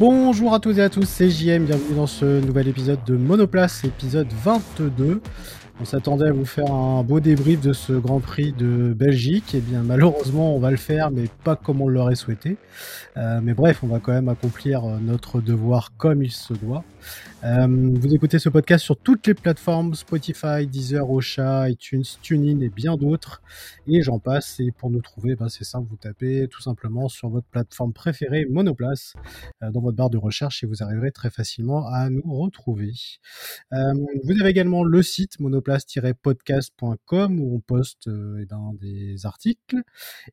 Bonjour à tous et à tous, c'est JM, bienvenue dans ce nouvel épisode de Monoplace, épisode 22. On s'attendait à vous faire un beau débrief de ce Grand Prix de Belgique. Et eh bien malheureusement, on va le faire, mais pas comme on l'aurait souhaité. Euh, mais bref, on va quand même accomplir euh, notre devoir comme il se doit. Euh, vous écoutez ce podcast sur toutes les plateformes Spotify, Deezer, Ocha, iTunes, TuneIn et bien d'autres. Et j'en passe. Et pour nous trouver, ben, c'est simple, vous tapez tout simplement sur votre plateforme préférée Monoplace dans votre barre de recherche et vous arriverez très facilement à nous retrouver. vous avez également le site Monoplace podcast.com où on poste euh, eh ben, des articles.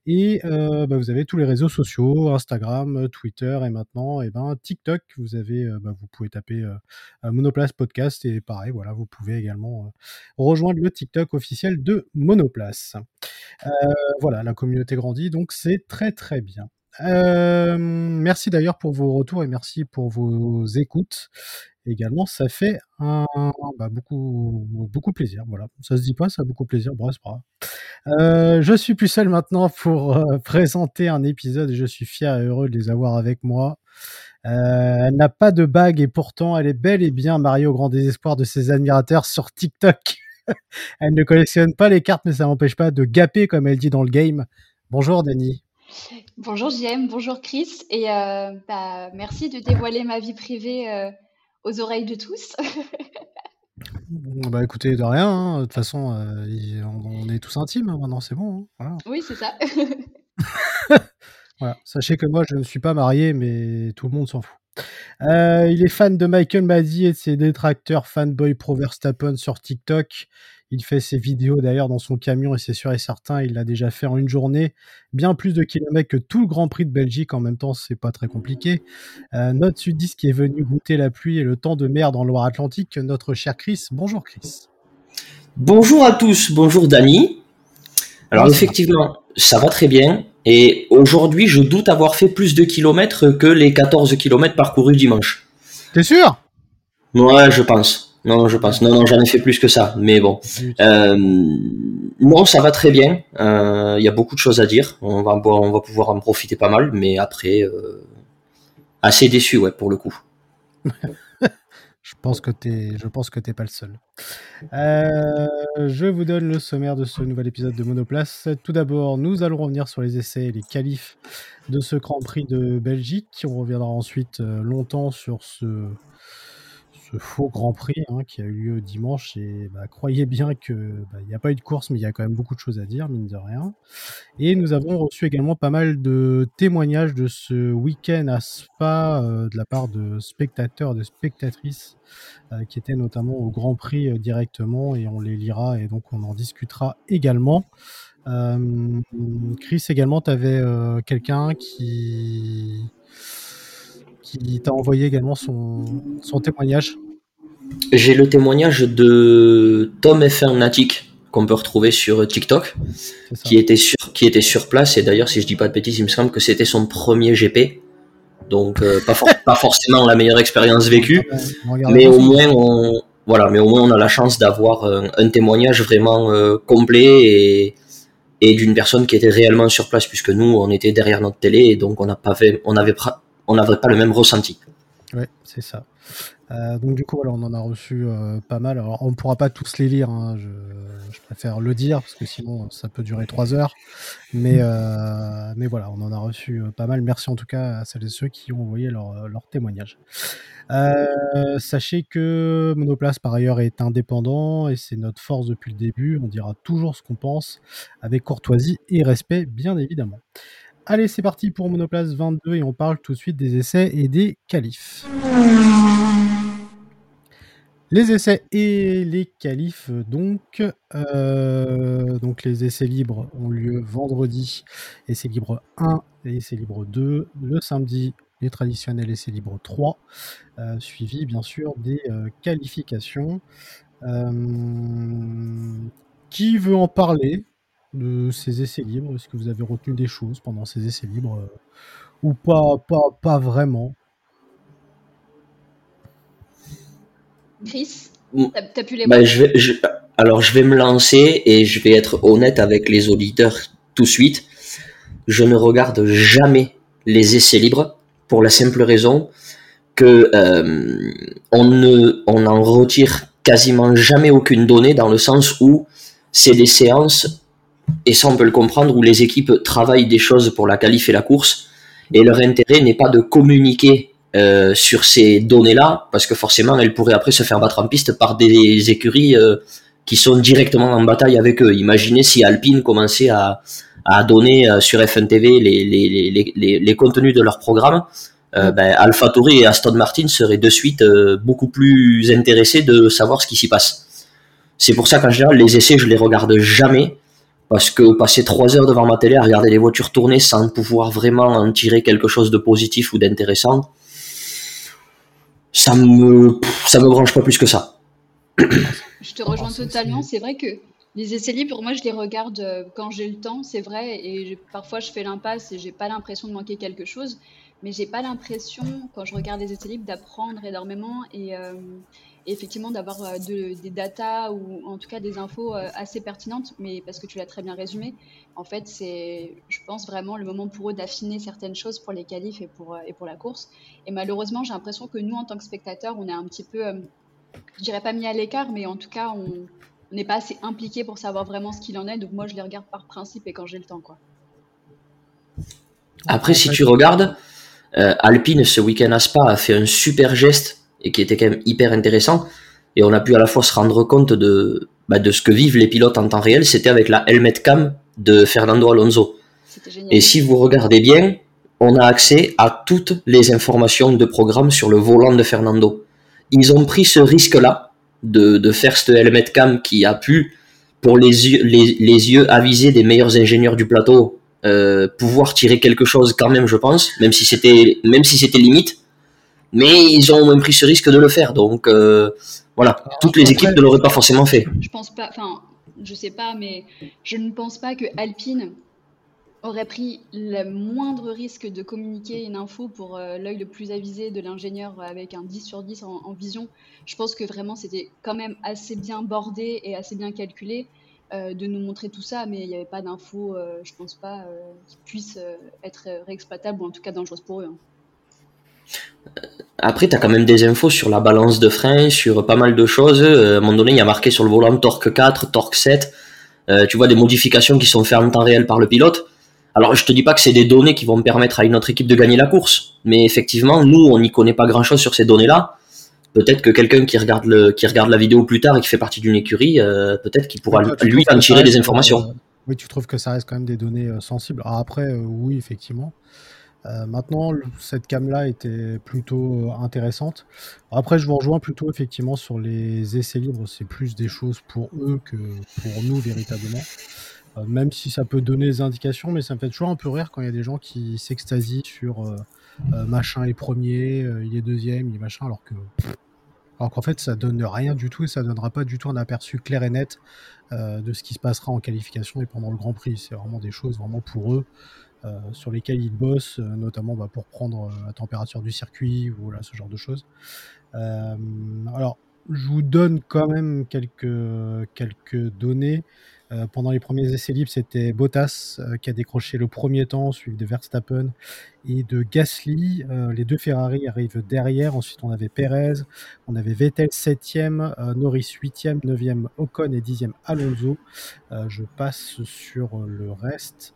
Et euh, bah, vous avez tous les réseaux sociaux, Instagram, Twitter et maintenant eh ben, TikTok. Vous avez, euh, bah, vous pouvez taper Monoplace Podcast et pareil, voilà, vous pouvez également rejoindre le TikTok officiel de Monoplace. voilà, la communauté grandit, donc c'est très très bien. merci d'ailleurs pour vos retours et merci pour vos écoutes également, ça fait un, bah, beaucoup, beaucoup plaisir. Voilà, ça se dit pas, ça a beaucoup plaisir. Bref, euh, je suis plus seul maintenant pour euh, présenter un épisode. Je suis fier et heureux de les avoir avec moi. Euh, elle n'a pas de bague et pourtant elle est belle et bien mariée au grand désespoir de ses admirateurs sur TikTok. elle ne collectionne pas les cartes, mais ça n'empêche pas de gaper comme elle dit dans le game. Bonjour Dani. Bonjour JM, bonjour Chris, et bah, merci de dévoiler ma vie privée aux oreilles de tous. bah écoutez, de rien, hein. de toute façon, euh, on, est tous intimes hein, maintenant, c'est bon. Hein. Oui, c'est ça. voilà. Sachez que moi, je ne suis pas marié, mais tout le monde s'en fout. Euh, il est fan de Michael Maddy et de ses détracteurs fanboy pro Verstappen sur TikTok. Il fait ses vidéos d'ailleurs dans son camion et c'est sûr et certain, il l'a déjà fait en une journée. Bien plus de kilomètres que tout le Grand Prix de Belgique. En même temps, c'est pas très compliqué. Euh, notre sudiste qui est venu goûter la pluie et le temps de mer dans Loire-Atlantique, notre cher Chris. Bonjour Chris. Bonjour à tous, bonjour Dani. Alors effectivement, ça va très bien. Et aujourd'hui, je doute avoir fait plus de kilomètres que les 14 kilomètres parcourus dimanche. T'es sûr? Ouais, je pense. Non, je pense. Non, non, j'en ai fait plus que ça. Mais bon. Euh, non, ça va très bien. Il euh, y a beaucoup de choses à dire. On va, on va pouvoir en profiter pas mal. Mais après, euh, assez déçu, ouais, pour le coup. je pense que t'es, je pas le seul. je vous donne le sommaire de ce nouvel épisode de Monoplace. Tout d'abord, nous allons revenir sur les essais et les qualifs de ce Grand Prix de Belgique. On reviendra ensuite longtemps sur ce ce faux Grand Prix hein, qui a eu lieu dimanche. Et bah, croyez bien que bah, n'y a pas eu de course, mais il y a quand même beaucoup de choses à dire, mine de rien. Et nous avons reçu également pas mal de témoignages de ce week-end à Spa euh, de la part de spectateurs, de spectatrices euh, qui étaient notamment au Grand Prix euh, directement, et on les lira et donc on en discutera également. Chris, également, tu avais quelqu'un qui qui t'a envoyé également son, son témoignage. J'ai le témoignage de Tom F1 Natic qu'on peut retrouver sur TikTok, qui était sur, qui était sur place. Et d'ailleurs, si je dis pas de bêtises, il me semble que c'était son premier GP. Donc, euh, pas, pas forcément la meilleure expérience vécue. mais au moins, on, voilà, mais au moins, on a la chance d'avoir un, témoignage vraiment euh, complet et, et d'une personne qui était réellement sur place, puisque nous, on était derrière notre télé et donc on n'a pas fait, on avait on n'avait pas le même ressenti. Oui, c'est ça. Euh, donc du coup, on en a reçu euh, pas mal. Alors, on ne pourra pas tous les lire, hein, je, préfère le dire, parce que sinon, ça peut durer trois heures. Mais, euh, mais voilà, on en a reçu pas mal. Merci en tout cas à celles et ceux qui ont envoyé leur, leur témoignage. sachez que Monoplace, par ailleurs, est indépendant et c'est notre force depuis le début. On dira toujours ce qu'on pense, avec courtoisie et respect, bien évidemment. Allez, c'est parti pour Monoplace 22 et on parle tout de suite des essais et des qualifs. Les essais et les qualifs, donc, euh, donc les essais libres ont lieu vendredi, essais libres 1 et essais libres 2, le samedi, les traditionnels essais libres 3, euh, suivi bien sûr des euh, qualifications. qui veut en parler? De ces essais libres? Est-ce que vous avez retenu des choses pendant ces essais libres euh, ou pas, pas, pas vraiment? Chris, mm. t'as pu les bah, je vais, Alors je vais me lancer et je vais être honnête avec les auditeurs tout de suite. Je ne regarde jamais les essais libres pour la simple raison que euh, on ne, on en retire quasiment jamais aucune donnée dans le sens où c'est des séances et ça on peut le comprendre où les équipes travaillent des choses pour la qualif et la course et leur intérêt n'est pas de communiquer euh, sur ces données-là parce que forcément elles pourraient après se faire battre en piste par des écuries euh, qui sont directement en bataille avec eux. Imaginez si Alpine commençait à, à donner euh, sur FNTV les, les, les, les, contenus de leur programme. Ben, AlphaTauri et Aston Martin seraient de suite beaucoup plus intéressés de savoir ce qui s'y passe. C'est pour ça qu'en général, les essais, je les regarde jamais. Parce que passer trois heures devant ma télé à regarder les voitures tourner sans pouvoir vraiment en tirer quelque chose de positif ou d'intéressant, ça me, ça me branche pas plus que ça. Je te rejoins totalement. C'est vrai que les essais libres, moi, je les regarde euh, quand j'ai le temps, c'est vrai, et parfois je fais l'impasse et j'ai pas l'impression de manquer quelque chose, mais j'ai pas l'impression, quand je regarde les essais libres, d'apprendre énormément et, euh, effectivement d'avoir euh, des datas ou en tout cas des infos assez pertinentes, mais parce que tu l'as très bien résumé, en fait, c'est, je pense, vraiment le moment pour eux d'affiner certaines choses pour les qualifs et pour, et pour la course. Et malheureusement, j'ai l'impression que nous, en tant que spectateurs, on est un petit peu je dirais pas mis à l'écart, mais en tout cas, on n'est pas assez impliqué pour savoir vraiment ce qu'il en est. Donc moi, je les regarde par principe et quand j'ai le temps, quoi. Après, si tu regardes, euh, Alpine ce week-end à Spa a fait un super geste et qui était quand même hyper intéressant. Et on a pu à la fois se rendre compte de, bah, de ce que vivent les pilotes en temps réel. C'était avec la helmet cam de Fernando Alonso. Et si vous regardez bien, on a accès à toutes les informations de programme sur le volant de Fernando ils ont pris ce risque-là de, de faire ce helmet cam qui a pu, pour les yeux, les, les yeux avisés des meilleurs ingénieurs du plateau, euh, pouvoir tirer quelque chose quand même, je pense, même si c'était, même si c'était limite. Mais ils ont même pris ce risque de le faire. Donc euh, voilà, toutes les équipes ne l'auraient pas forcément fait. Je pense pas, enfin, je sais pas, mais je ne pense pas que Alpine aurait pris le moindre risque de communiquer une info pour euh, l'œil le plus avisé de l'ingénieur avec un 10 sur 10 en, vision. Je pense que vraiment c'était quand même assez bien bordé et assez bien calculé euh, de nous montrer tout ça, mais il n'y avait pas d'infos, euh, je pense pas, qui puissent être réexploitables ou en tout cas dangereuses pour eux. Hein. Après, tu as quand même des infos sur la balance de frein, sur pas mal de choses. à un moment donné, il y a marqué sur le volant torque 4, torque 7. tu vois des modifications qui sont faites en temps réel par le pilote alors je te dis pas que c'est des données qui vont permettre à une autre équipe de gagner la course, mais effectivement, nous, on n'y connaît pas grand-chose sur ces données-là. Peut-être que quelqu'un qui regarde le, qui regarde la vidéo plus tard et qui fait partie d'une écurie, euh, peut-être qu'il pourra lui en tirer des informations. Euh, oui, tu trouves que ça reste quand même des données euh, sensibles. Alors après, oui, effectivement. Maintenant, cette cam-là était plutôt intéressante. Après, je vous rejoins plutôt effectivement sur les essais libres. C'est plus des choses pour eux que pour nous véritablement. Euh, même si ça peut donner des indications, mais ça me fait toujours un peu rire quand il y a des gens qui s'extasient sur euh, euh, machin est premier, il est deuxième, il est machin, alors que alors qu'en fait ça donne rien du tout et ça donnera pas du tout un aperçu clair et net de ce qui se passera en qualification et pendant le Grand Prix. C'est vraiment des choses vraiment pour eux. Sur lesquelles ils bossent, notamment bah, pour prendre la température du circuit ou voilà, ce genre de choses. alors, je vous donne quand même quelques données. Euh, pendant les premiers essais libres, c'était Bottas euh, qui a décroché le premier temps, suivi de Verstappen et de Gasly. Euh, les deux Ferrari arrivent derrière. Ensuite, on avait Perez, on avait Vettel 7e, Norris 8e, 9e Ocon et 10e Alonso. je passe sur le reste.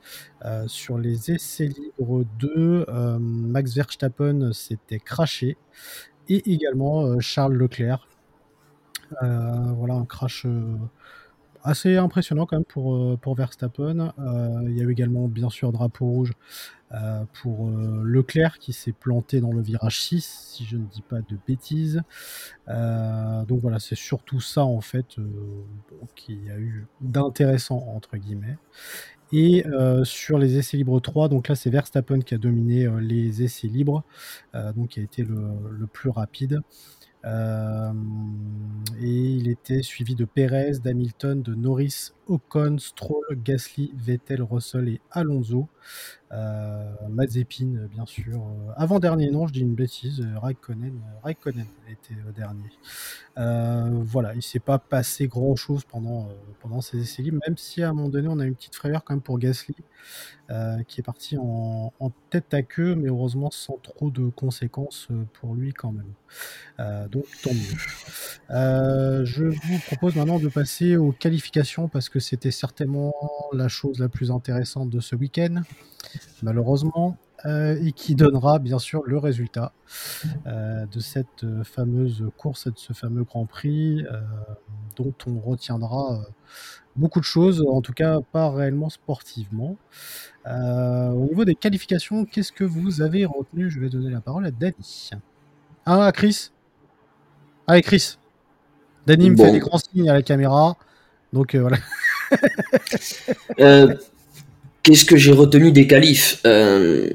sur les essais libres 2, Max Verstappen s'était craché et également Charles Leclerc. voilà un crash assez impressionnant quand même pour, euh, pour Verstappen. Euh, il y a eu également bien sûr drapeau rouge euh, pour Leclerc qui s'est planté dans le virage 6, si je ne dis pas de bêtises. donc voilà, c'est surtout ça en fait qui a eu d'intéressant entre guillemets. Et sur les essais libres 3, donc là c'est Verstappen qui a dominé les essais libres, donc qui a été le, le plus rapide. Euh, et il était suivi de Perez, d'Hamilton, de Norris, Ocon, Stroll, Gasly, Vettel, Russell et Alonso. Euh, Mazepin, bien sûr. Euh, avant-dernier, non, je dis une bêtise. Euh, Raikkonen, Raikkonen était dernier. voilà, il s'est pas passé grand-chose pendant, pendant ces essais libres, même si à un moment donné, on a une petite frayeur quand même pour Gasly, qui est parti en, tête à queue, mais heureusement sans trop de conséquences pour lui quand même. donc tant mieux. je vous propose maintenant de passer aux qualifications parce que c'était certainement la chose la plus intéressante de ce week-end malheureusement, euh, et qui donnera bien sûr le résultat euh, de cette fameuse course et de ce fameux Grand Prix euh, dont on retiendra beaucoup de choses, en tout cas pas réellement sportivement. au niveau des qualifications, qu'est-ce que vous avez retenu? Je vais donner la parole à Danny. Ah, à Chris? Allez, Chris Danny me fait des grands signes à la caméra, donc voilà. Qu'est-ce que j'ai retenu des qualifs euh,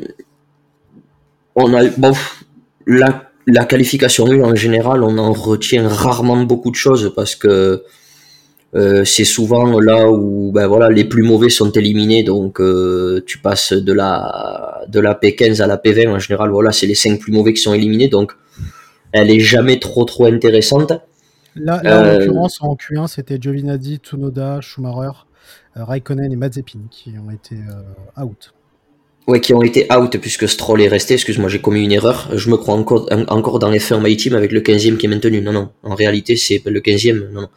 On a bon, la, la qualification en général, on en retient rarement beaucoup de choses parce que euh, c'est souvent là où ben voilà les plus mauvais sont éliminés. Donc euh, tu passes de la de la P15 à la P20 en général voilà c'est les cinq plus mauvais qui sont éliminés. Donc elle est jamais trop trop intéressante. Là, là en l'occurrence en Q1 c'était Giovinazzi, Tsunoda, Schumacher Raikkonen et Mazepin qui ont été euh, out. Ouais, qui ont été out puisque Stroll est resté. Excuse-moi, j'ai commis une erreur. Je me crois encore, encore dans les f My Team avec le 15e qui est maintenu. Non, non. En réalité, c'est le 15e. Non.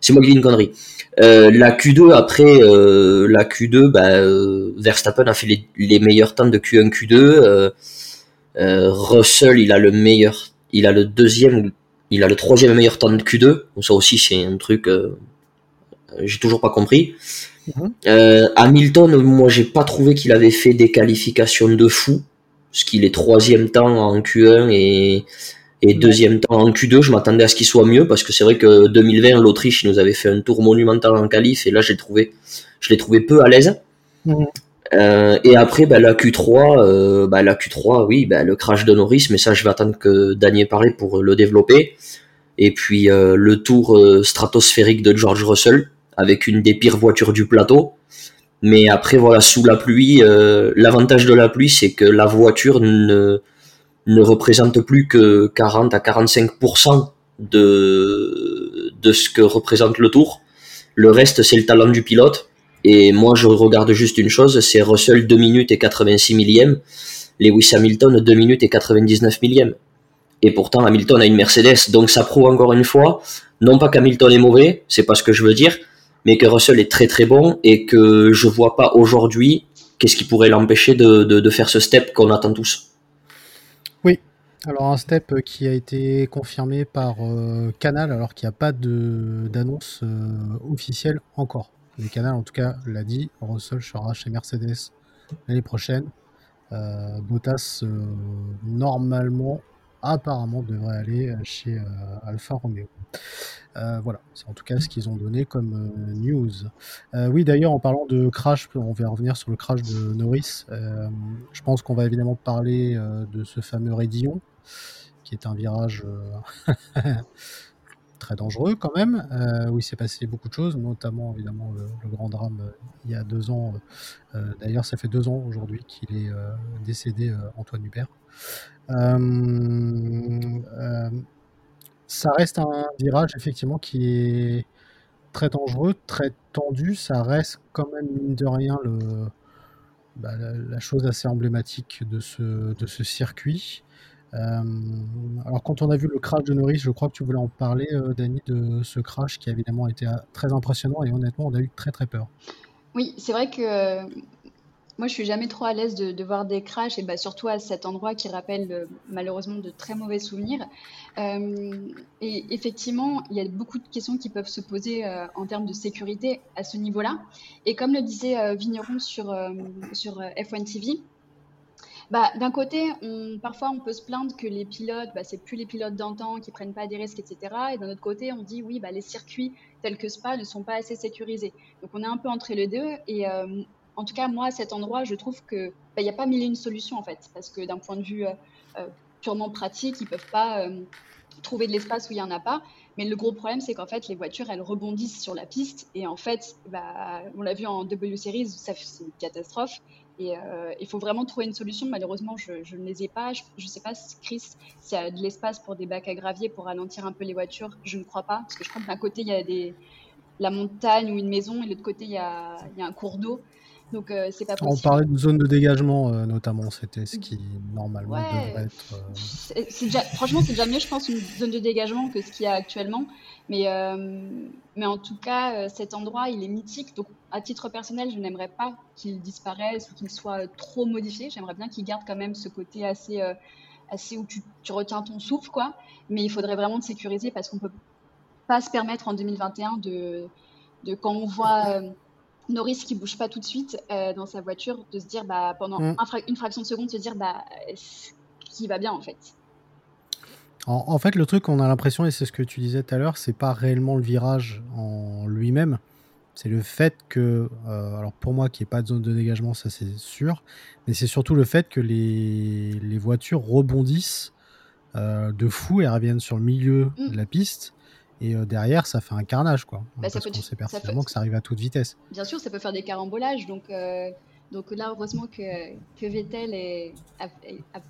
C'est moi qui dis une connerie. Euh, la Q2, après, la Q2, bah, Verstappen a fait les, meilleurs temps de Q1, Q2. Russell, il a le meilleur, il a le deuxième, il a le troisième meilleur temps de Q2. Donc ça aussi, c'est un truc, j'ai toujours pas compris. Mhm. Euh, Hamilton, moi j'ai pas trouvé qu'il avait fait des qualifications de fou, parce qu'il est troisième temps en Q1 et, et deuxième temps en Q2. Je m'attendais à ce qu'il soit mieux, parce que c'est vrai que 2020, l'Autriche nous avait fait un tour monumental en qualif, et là j'ai trouvé, je l'ai trouvé peu à l'aise. Euh, et après, bah, la Q3, euh, bah, la Q3, oui, bah, le crash de Norris, mais ça je vais attendre que Daniel parle pour le développer. Et puis le tour stratosphérique de George Russell, avec une des pires voitures du plateau. Mais après, voilà, sous la pluie, euh, l'avantage de la pluie, c'est que la voiture ne, ne représente plus que 40 à 45% de, de ce que représente le tour. Le reste, c'est le talent du pilote. Et moi, je regarde juste une chose, c'est Russell 2 minutes et 86 millièmes, Lewis Hamilton 2 minutes et 99 millièmes. Et pourtant, Hamilton a une Mercedes, donc ça prouve encore une fois, non pas qu'Hamilton est mauvais, c'est pas ce que je veux dire, mais que Russell est très très bon et que je vois pas aujourd'hui qu'est-ce qui pourrait l'empêcher de, faire ce step qu'on attend tous. Oui, alors un step qui a été confirmé par euh, Canal alors qu'il n'y a pas d'annonce euh, officielle encore. Mais Canal en tout cas l'a dit, Russell sera chez Mercedes l'année prochaine. Euh, Bottas normalement apparemment devrait aller chez Alfa Romeo. Euh, voilà, c'est en tout cas ce qu'ils ont donné comme euh, news. Euh, oui, d'ailleurs, en parlant de crash, on va revenir sur le crash de Norris. je pense qu'on va évidemment parler de ce fameux Rédillon, qui est un virage très dangereux quand même, où il s'est passé beaucoup de choses, notamment évidemment le, grand drame il y a deux ans. D'ailleurs, ça fait deux ans aujourd'hui qu'il est décédé, Antoine Hubert ça reste un virage effectivement qui est très dangereux, très tendu. Ça reste quand même, mine de rien, bah, la, chose assez emblématique de ce, circuit. Euh, alors quand on a vu le crash de Norris, je crois que tu voulais en parler, euh, Dani, de ce crash qui a évidemment été euh, très impressionnant et honnêtement, on a eu très très peur. Oui, c'est vrai que moi, je suis jamais trop à l'aise de, voir des crashs, et bah, surtout à cet endroit qui rappelle euh, malheureusement de très mauvais souvenirs. Euh, et effectivement, il y a beaucoup de questions qui peuvent se poser euh, en termes de sécurité à ce niveau-là. Et comme le disait Vigneron sur, sur F1 TV, bah, d'un côté, parfois on peut se plaindre que les pilotes, bah, c'est plus les pilotes d'antan qui prennent pas des risques, etc. Et d'un autre côté, on dit oui, bah, les circuits tels que Spa ne sont pas assez sécurisés. Donc on est un peu entre les deux. Et en tout cas, moi, à cet endroit, je trouve qu'il bah, n'y a pas mille et une solutions, en fait. Parce que d'un point de vue euh, euh, purement pratique, ils ne peuvent pas euh, trouver de l'espace où il n'y en a pas. Mais le gros problème, c'est qu'en fait, les voitures, elles rebondissent sur la piste. Et en fait, bah, on l'a vu en W Series, c'est une catastrophe. Et il faut vraiment trouver une solution. Malheureusement, je, ne les ai pas. Je ne sais pas, Chris, s'il y a de l'espace pour des bacs à gravier pour ralentir un peu les voitures. Je ne crois pas. Parce que je crois que d'un côté, il y a la montagne ou une maison et de l'autre côté, il y a un cours d'eau. Donc, euh, c'est pas possible. On parlait de zone de dégagement, euh, notamment. C'était ce qui, normalement, devrait être. Euh, déjà, franchement, c'est déjà mieux, je pense, une zone de dégagement que ce qu'il y a actuellement. Mais, mais en tout cas, cet endroit, il est mythique. Donc, à titre personnel, je n'aimerais pas qu'il disparaisse ou qu'il soit trop modifié. J'aimerais bien qu'il garde quand même ce côté assez, assez où tu, tu, retiens ton souffle, quoi. Mais il faudrait vraiment le sécuriser parce qu'on peut pas se permettre en 2021 de, de quand on voit Norris qui bouge pas tout de suite euh, dans sa voiture, de se dire bah, pendant mm. une fraction de seconde, se dire bah, qui va bien en fait. En, fait, le truc, on a l'impression, et c'est ce que tu disais tout à l'heure, c'est pas réellement le virage en lui-même, c'est le fait que, euh, alors pour moi, qu'il n'y ait pas de zone de dégagement, ça c'est sûr, mais c'est surtout le fait que les, les voitures rebondissent euh, de fou et reviennent sur le milieu mm. de la piste. Et euh, derrière, ça fait un carnage, quoi. Bah, parce qu'on sait pertinemment que ça arrive à toute vitesse. Bien sûr, ça peut faire des carambolages. Donc, euh, donc là, heureusement que, que Vettel a,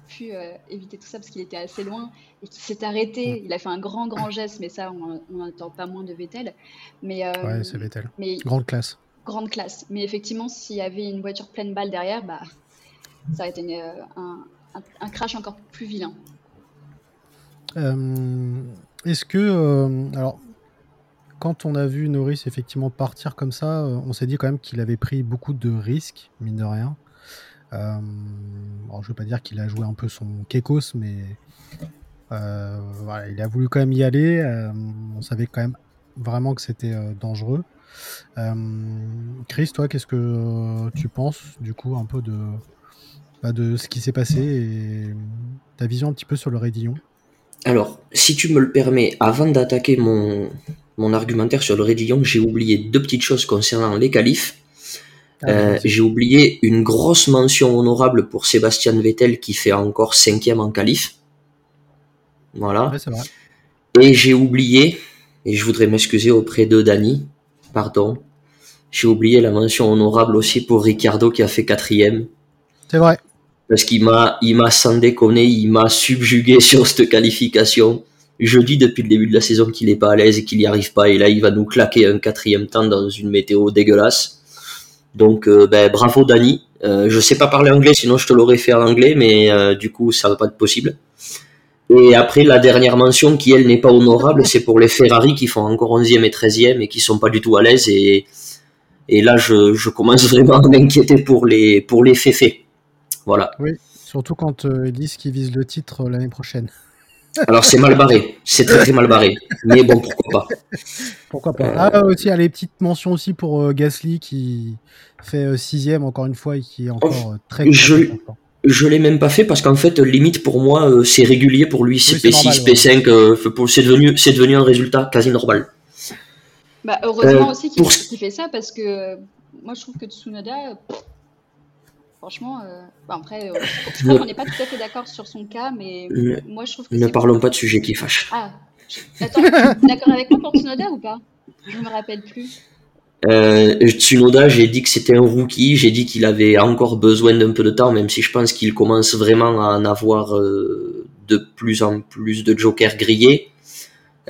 pu euh, éviter tout ça parce qu'il était assez loin et qu'il s'est arrêté. Il a fait un grand, grand geste, mais ça, on n'entend pas moins de Vettel. Mais, ouais, c'est Vettel. Mais, grande classe. Grande classe. Mais effectivement, s'il y avait une voiture pleine balle derrière, bah, ça aurait été un, un, crash encore plus vilain. Est-ce que. Euh, alors, quand on a vu Norris effectivement partir comme ça, euh, on s'est dit quand même qu'il avait pris beaucoup de risques, mine de rien. Euh, alors, je veux pas dire qu'il a joué un peu son Kekos, mais il a voulu quand même y aller. on savait quand même vraiment que c'était dangereux. Chris, toi, qu'est-ce que tu penses du coup un peu de, bah, de ce qui s'est passé et ta vision un petit peu sur le Rédillon alors, si tu me le permets, avant d'attaquer mon, mon argumentaire sur le Rédillon, j'ai oublié deux petites choses concernant les qualifs. Ah, euh, j'ai oublié une grosse mention honorable pour Sébastien Vettel qui fait encore cinquième en qualif. Voilà. Et j'ai oublié, et je voudrais m'excuser auprès de Dani, pardon, j'ai oublié la mention honorable aussi pour Ricardo qui a fait quatrième. C'est vrai parce qu'il m'a, il m'a sans déconner, il m'a subjugué sur cette qualification. Je dis depuis le début de la saison qu'il est pas à l'aise et qu'il n'y arrive pas, et là il va nous claquer un quatrième temps dans une météo dégueulasse. Donc euh, ben, bravo Dani. Euh, je sais pas parler anglais, sinon je te l'aurais fait en anglais, mais euh, du coup ça va pas être possible. Et après la dernière mention qui elle n'est pas honorable, c'est pour les Ferrari qui font encore 11e et 13e et qui sont pas du tout à l'aise et et là je, je commence vraiment à m'inquiéter pour les pour les féfés. Voilà. Oui, surtout quand euh, ils disent qu'ils visent le titre euh, l'année prochaine. Alors c'est mal barré, c'est très très mal barré. Mais bon, pourquoi pas. Pourquoi pas. Euh, ah aussi, allez, petite mention aussi pour Gasly qui fait sixième encore une fois et qui est encore très. Je, je l'ai même pas fait parce qu'en fait, limite pour moi, c'est régulier pour lui. C'est P6, P5, c'est devenu, c'est devenu un résultat quasi normal. Bah, heureusement aussi qu'il fait ça parce que moi je trouve que Tsunoda, Franchement, euh, après, euh, je crois qu'on n'est pas tout à fait d'accord sur son cas, mais moi je trouve que. Ne parlons pas de sujet qui fâche. Ah, attends, d'accord avec moi pour Tsunoda ou pas? Je ne me rappelle plus. Euh, Tsunoda, j'ai dit que c'était un rookie, j'ai dit qu'il avait encore besoin d'un peu de temps, même si je pense qu'il commence vraiment à en avoir euh, de plus en plus de jokers grillés.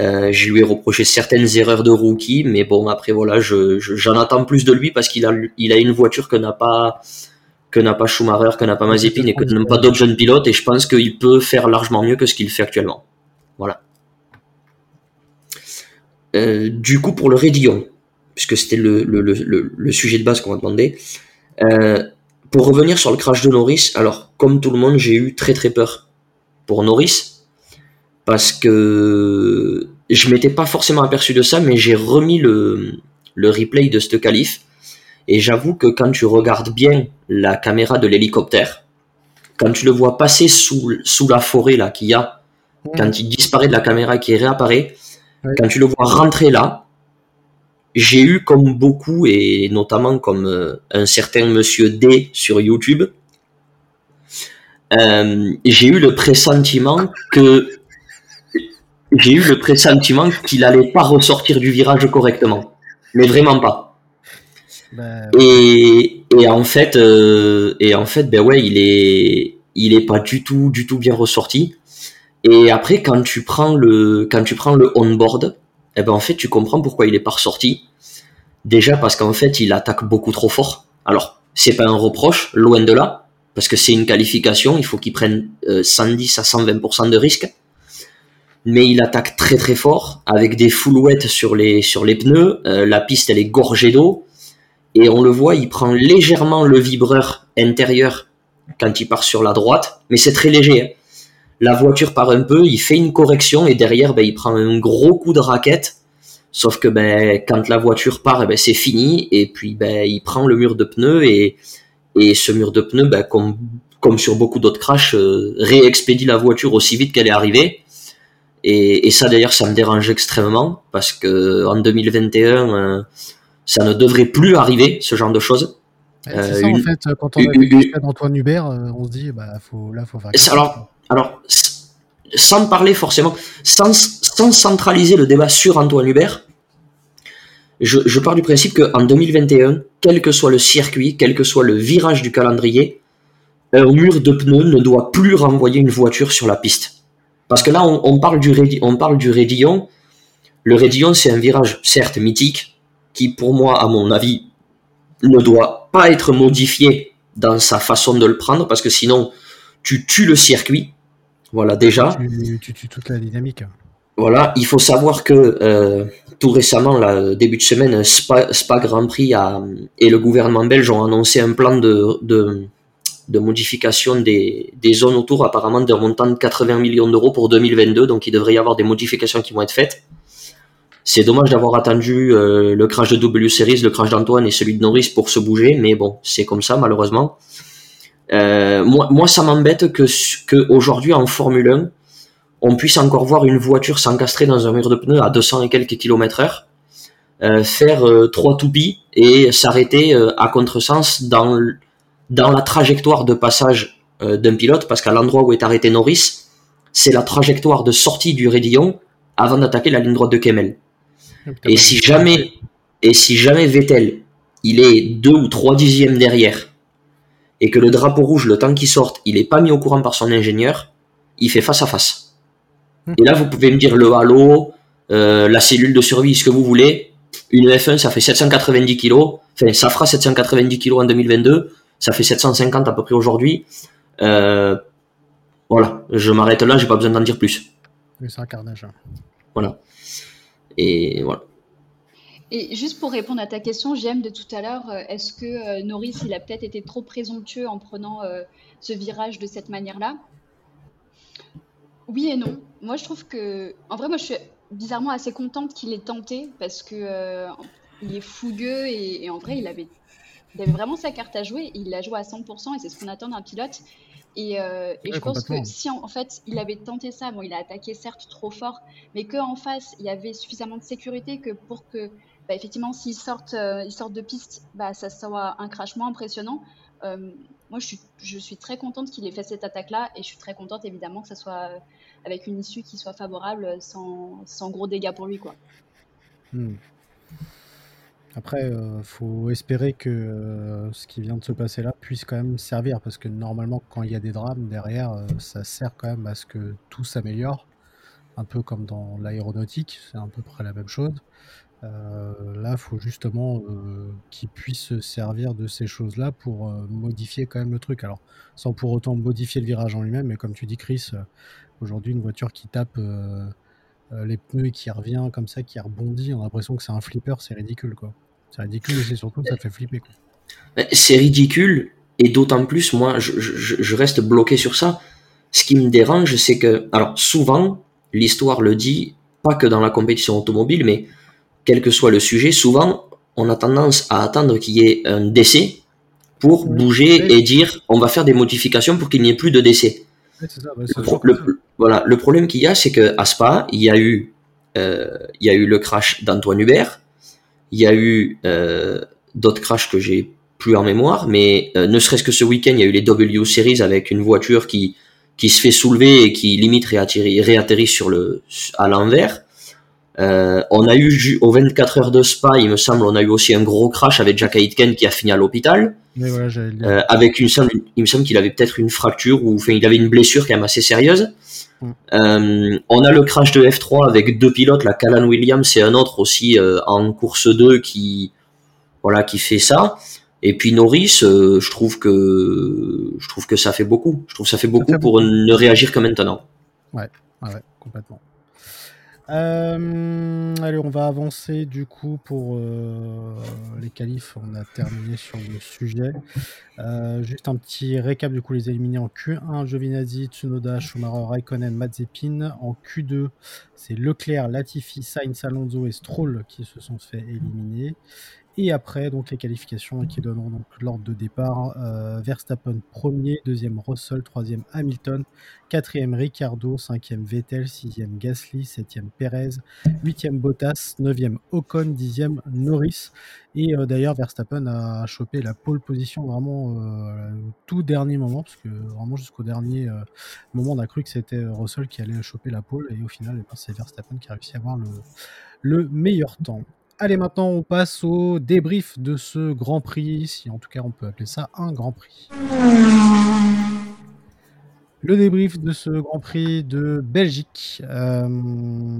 Euh, je lui ai reproché certaines erreurs de rookie, mais bon, après voilà, j'en je, attends plus de lui parce qu'il a, il a une voiture que n'a pas que n'a pas Schumacher, que n'a pas Mazepin et que n'a pas d'autres jeunes pilotes. Et je pense qu'il peut faire largement mieux que ce qu'il fait actuellement. Voilà. Euh, du coup, pour le Rédillon, puisque c'était le, le, sujet de base qu'on m'a demandé, euh, pour revenir sur le crash de Norris, alors comme tout le monde, j'ai eu très très peur pour Norris parce que je m'étais pas forcément aperçu de ça, mais j'ai remis le, replay de ce qualif et j'avoue que quand tu regardes bien la caméra de l'hélicoptère, quand tu le vois passer sous, sous la forêt là qu'il y a, quand il disparaît de la caméra et qu'il réapparaît, quand tu le vois rentrer là, j'ai eu comme beaucoup, et notamment comme euh, un certain monsieur D sur YouTube, euh, j'ai eu le pressentiment que j'ai eu le pressentiment qu'il allait pas ressortir du virage correctement, mais vraiment pas. Ben, et, en fait, euh, et en fait, ben ouais, il est, il est pas du tout, du tout bien ressorti. Et après, quand tu prends le, quand tu prends le on-board, eh ben en fait, tu comprends pourquoi il est pas ressorti. Déjà parce qu'en fait, il attaque beaucoup trop fort. Alors, c'est pas un reproche, loin de là, parce que c'est une qualification. Il faut qu'il prenne 110 à 120% de risque. Mais il attaque très très fort avec des full sur les sur les pneus. Euh, la piste elle est gorgée d'eau et on le voit, il prend légèrement le vibreur intérieur quand il part sur la droite, mais c'est très léger. Hein la voiture part un peu, il fait une correction et derrière, ben, il prend un gros coup de raquette. Sauf que ben, quand la voiture part, eh ben, c'est fini. Et puis ben, il prend le mur de pneus et, et ce mur de pneus, ben, comme, comme sur beaucoup d'autres crashs, euh, réexpédie la voiture aussi vite qu'elle est arrivée. Et, ça d'ailleurs, ça me dérange extrêmement parce que en 2021, euh, ça ne devrait plus arriver ce genre de choses. c'est ça euh, en fait, quand on a vu d'Antoine Hubert, on se dit, bah, faut, là, faut faire. Alors, alors, sans parler forcément, sans, centraliser le débat sur Antoine Hubert, je, je pars du principe qu'en 2021, quel que soit le circuit, quel que soit le virage du calendrier, un mur de pneus ne doit plus renvoyer une voiture sur la piste. Parce que là, on, parle, du on parle du Rédillon. Le Rédillon, c'est un virage, certes mythique, qui pour moi, à mon avis, ne doit pas être modifié dans sa façon de le prendre, parce que sinon, tu tues le circuit. Voilà, déjà. Tu, tues toute la dynamique. Voilà, il faut savoir que euh, tout récemment, là, début de semaine, Spa, Grand Prix et le gouvernement belge ont annoncé un plan de, de, modification des, zones autour, apparemment d'un montant de 80 millions d'euros pour 2022. Donc il devrait y avoir des modifications qui vont être faites. C'est dommage d'avoir attendu euh, le crash de W Series, le crash d'Antoine et celui de Norris pour se bouger, mais bon, c'est comme ça malheureusement. Euh, moi, moi, ça m'embête que, que aujourd'hui en Formule 1, on puisse encore voir une voiture s'encastrer dans un mur de pneus à 200 et quelques kilomètres heure, euh, faire euh, trois toupies et s'arrêter à contresens dans, dans la trajectoire de passage d'un pilote, parce qu'à l'endroit où est arrêté Norris, c'est la trajectoire de sortie du raidillon avant d'attaquer la ligne droite de Kemmel. Et si jamais, et si jamais Vettel, il est deux ou trois dixièmes derrière, et que le drapeau rouge, le temps qu'il sorte, il n'est pas mis au courant par son ingénieur, il fait face à face. Hmm. Et là, vous pouvez me dire le halo, euh, la cellule de survie, ce que vous voulez. Une F1, ça fait 790 kg. Enfin, ça fera 790 kg en 2022. Ça fait 750 à peu près aujourd'hui. Euh, voilà, je m'arrête là, j'ai pas besoin d'en dire plus. C'est un carnage. Hein. Voilà. Et voilà. Et juste pour répondre à ta question, j'aime de tout à l'heure, euh, est-ce que euh, Norris, il a peut-être été trop présomptueux en prenant euh, ce virage de cette manière-là? Oui et non. Moi, je trouve que, en vrai, moi, je suis bizarrement assez contente qu'il ait tenté parce que il est fougueux et, en vrai, il avait, il avait vraiment sa carte à jouer. Il l'a joué à 100% et c'est ce qu'on attend d'un pilote. Et, je pense que si en, fait il avait tenté ça, bon, il a attaqué certes trop fort, mais qu'en face il y avait suffisamment de sécurité que pour que bah, effectivement, s'ils sortent, euh, ils sortent de piste, bah, ça soit un crash moins impressionnant. Euh, moi, je suis, je suis, très contente qu'il ait fait cette attaque-là et je suis très contente évidemment que ça soit avec une issue qui soit favorable sans, sans gros dégâts pour lui. Quoi. Hmm. Après, euh, faut espérer que ce qui vient de se passer là puisse quand même servir parce que normalement, quand il y a des drames derrière, ça sert quand même à ce que tout s'améliore. Un peu comme dans l'aéronautique, c'est à peu près la même chose. Euh, là, faut justement euh, qu'ils puissent se servir de ces choses-là pour euh, modifier quand même le truc. Alors, sans pour autant modifier le virage en lui-même, mais comme tu dis, Chris, aujourd'hui, une voiture qui tape les pneus et qui revient comme ça, qui rebondit, on a l'impression que c'est un flipper, c'est ridicule, quoi. C'est ridicule et c'est surtout, ça fait flipper. C'est ridicule, et d'autant plus, moi, je, je, reste bloqué sur ça. Ce qui me dérange, c'est que, alors, souvent, l'histoire le dit, pas que dans la compétition automobile, mais quel que soit le sujet, souvent, on a tendance à attendre qu'il y ait un décès pour bouger et dire on va faire des modifications pour qu'il n'y ait plus de décès. le, voilà, le problème qu'il y a, c'est que à Spa, il y a eu, euh, il y a eu le crash d'Antoine Hubert, il y a eu euh, d'autres crashs que j'ai plus en mémoire, mais euh, ne serait-ce que ce week-end, il y a eu les W Series avec une voiture qui qui se fait soulever et qui limite réatterrit, réatterrit sur le à l'envers. On a eu aux 24 heures de Spa, il me semble, on a eu aussi un gros crash avec Jack Aitken qui a fini à l'hôpital. avec une, il me semble qu'il avait peut-être une fracture ou enfin il avait une blessure quand même assez sérieuse. Mm. on a le crash de F3 avec deux pilotes, la Callan Williams et un autre aussi en course 2 qui voilà qui fait ça. Et puis Norris, euh, je trouve que je trouve que ça fait beaucoup. Je trouve que ça fait beaucoup pour ne réagir que maintenant. Ouais, ouais, complètement. Euh, allez, on va avancer du coup pour euh, les qualifs. On a terminé sur le sujet. juste un petit récap du coup les éliminés en Q1 Giovinazzi, Tsunoda, Schumacher, Raikkonen, Mazepin. En Q2, c'est Leclerc, Latifi, Sainz, Alonso et Stroll qui se sont fait éliminer. Et après, donc les qualifications qui donneront donc l'ordre de départ. Euh, Verstappen premier, deuxième Russell, troisième Hamilton, quatrième Ricardo, cinquième Vettel, sixième Gasly, septième Perez, huitième Bottas, neuvième Ocon, dixième Norris. Et euh, d'ailleurs, Verstappen a chopé la pole position vraiment euh, au tout dernier moment, parce que vraiment jusqu'au dernier moment, on a cru que c'était Russell qui allait choper la pole, et au final, eh ben, c'est Verstappen qui a réussi à avoir le, le meilleur temps. Allez, maintenant on passe au débrief de ce Grand Prix, si en tout cas on peut appeler ça un Grand Prix. Le débrief de ce Grand Prix de Belgique. Euh,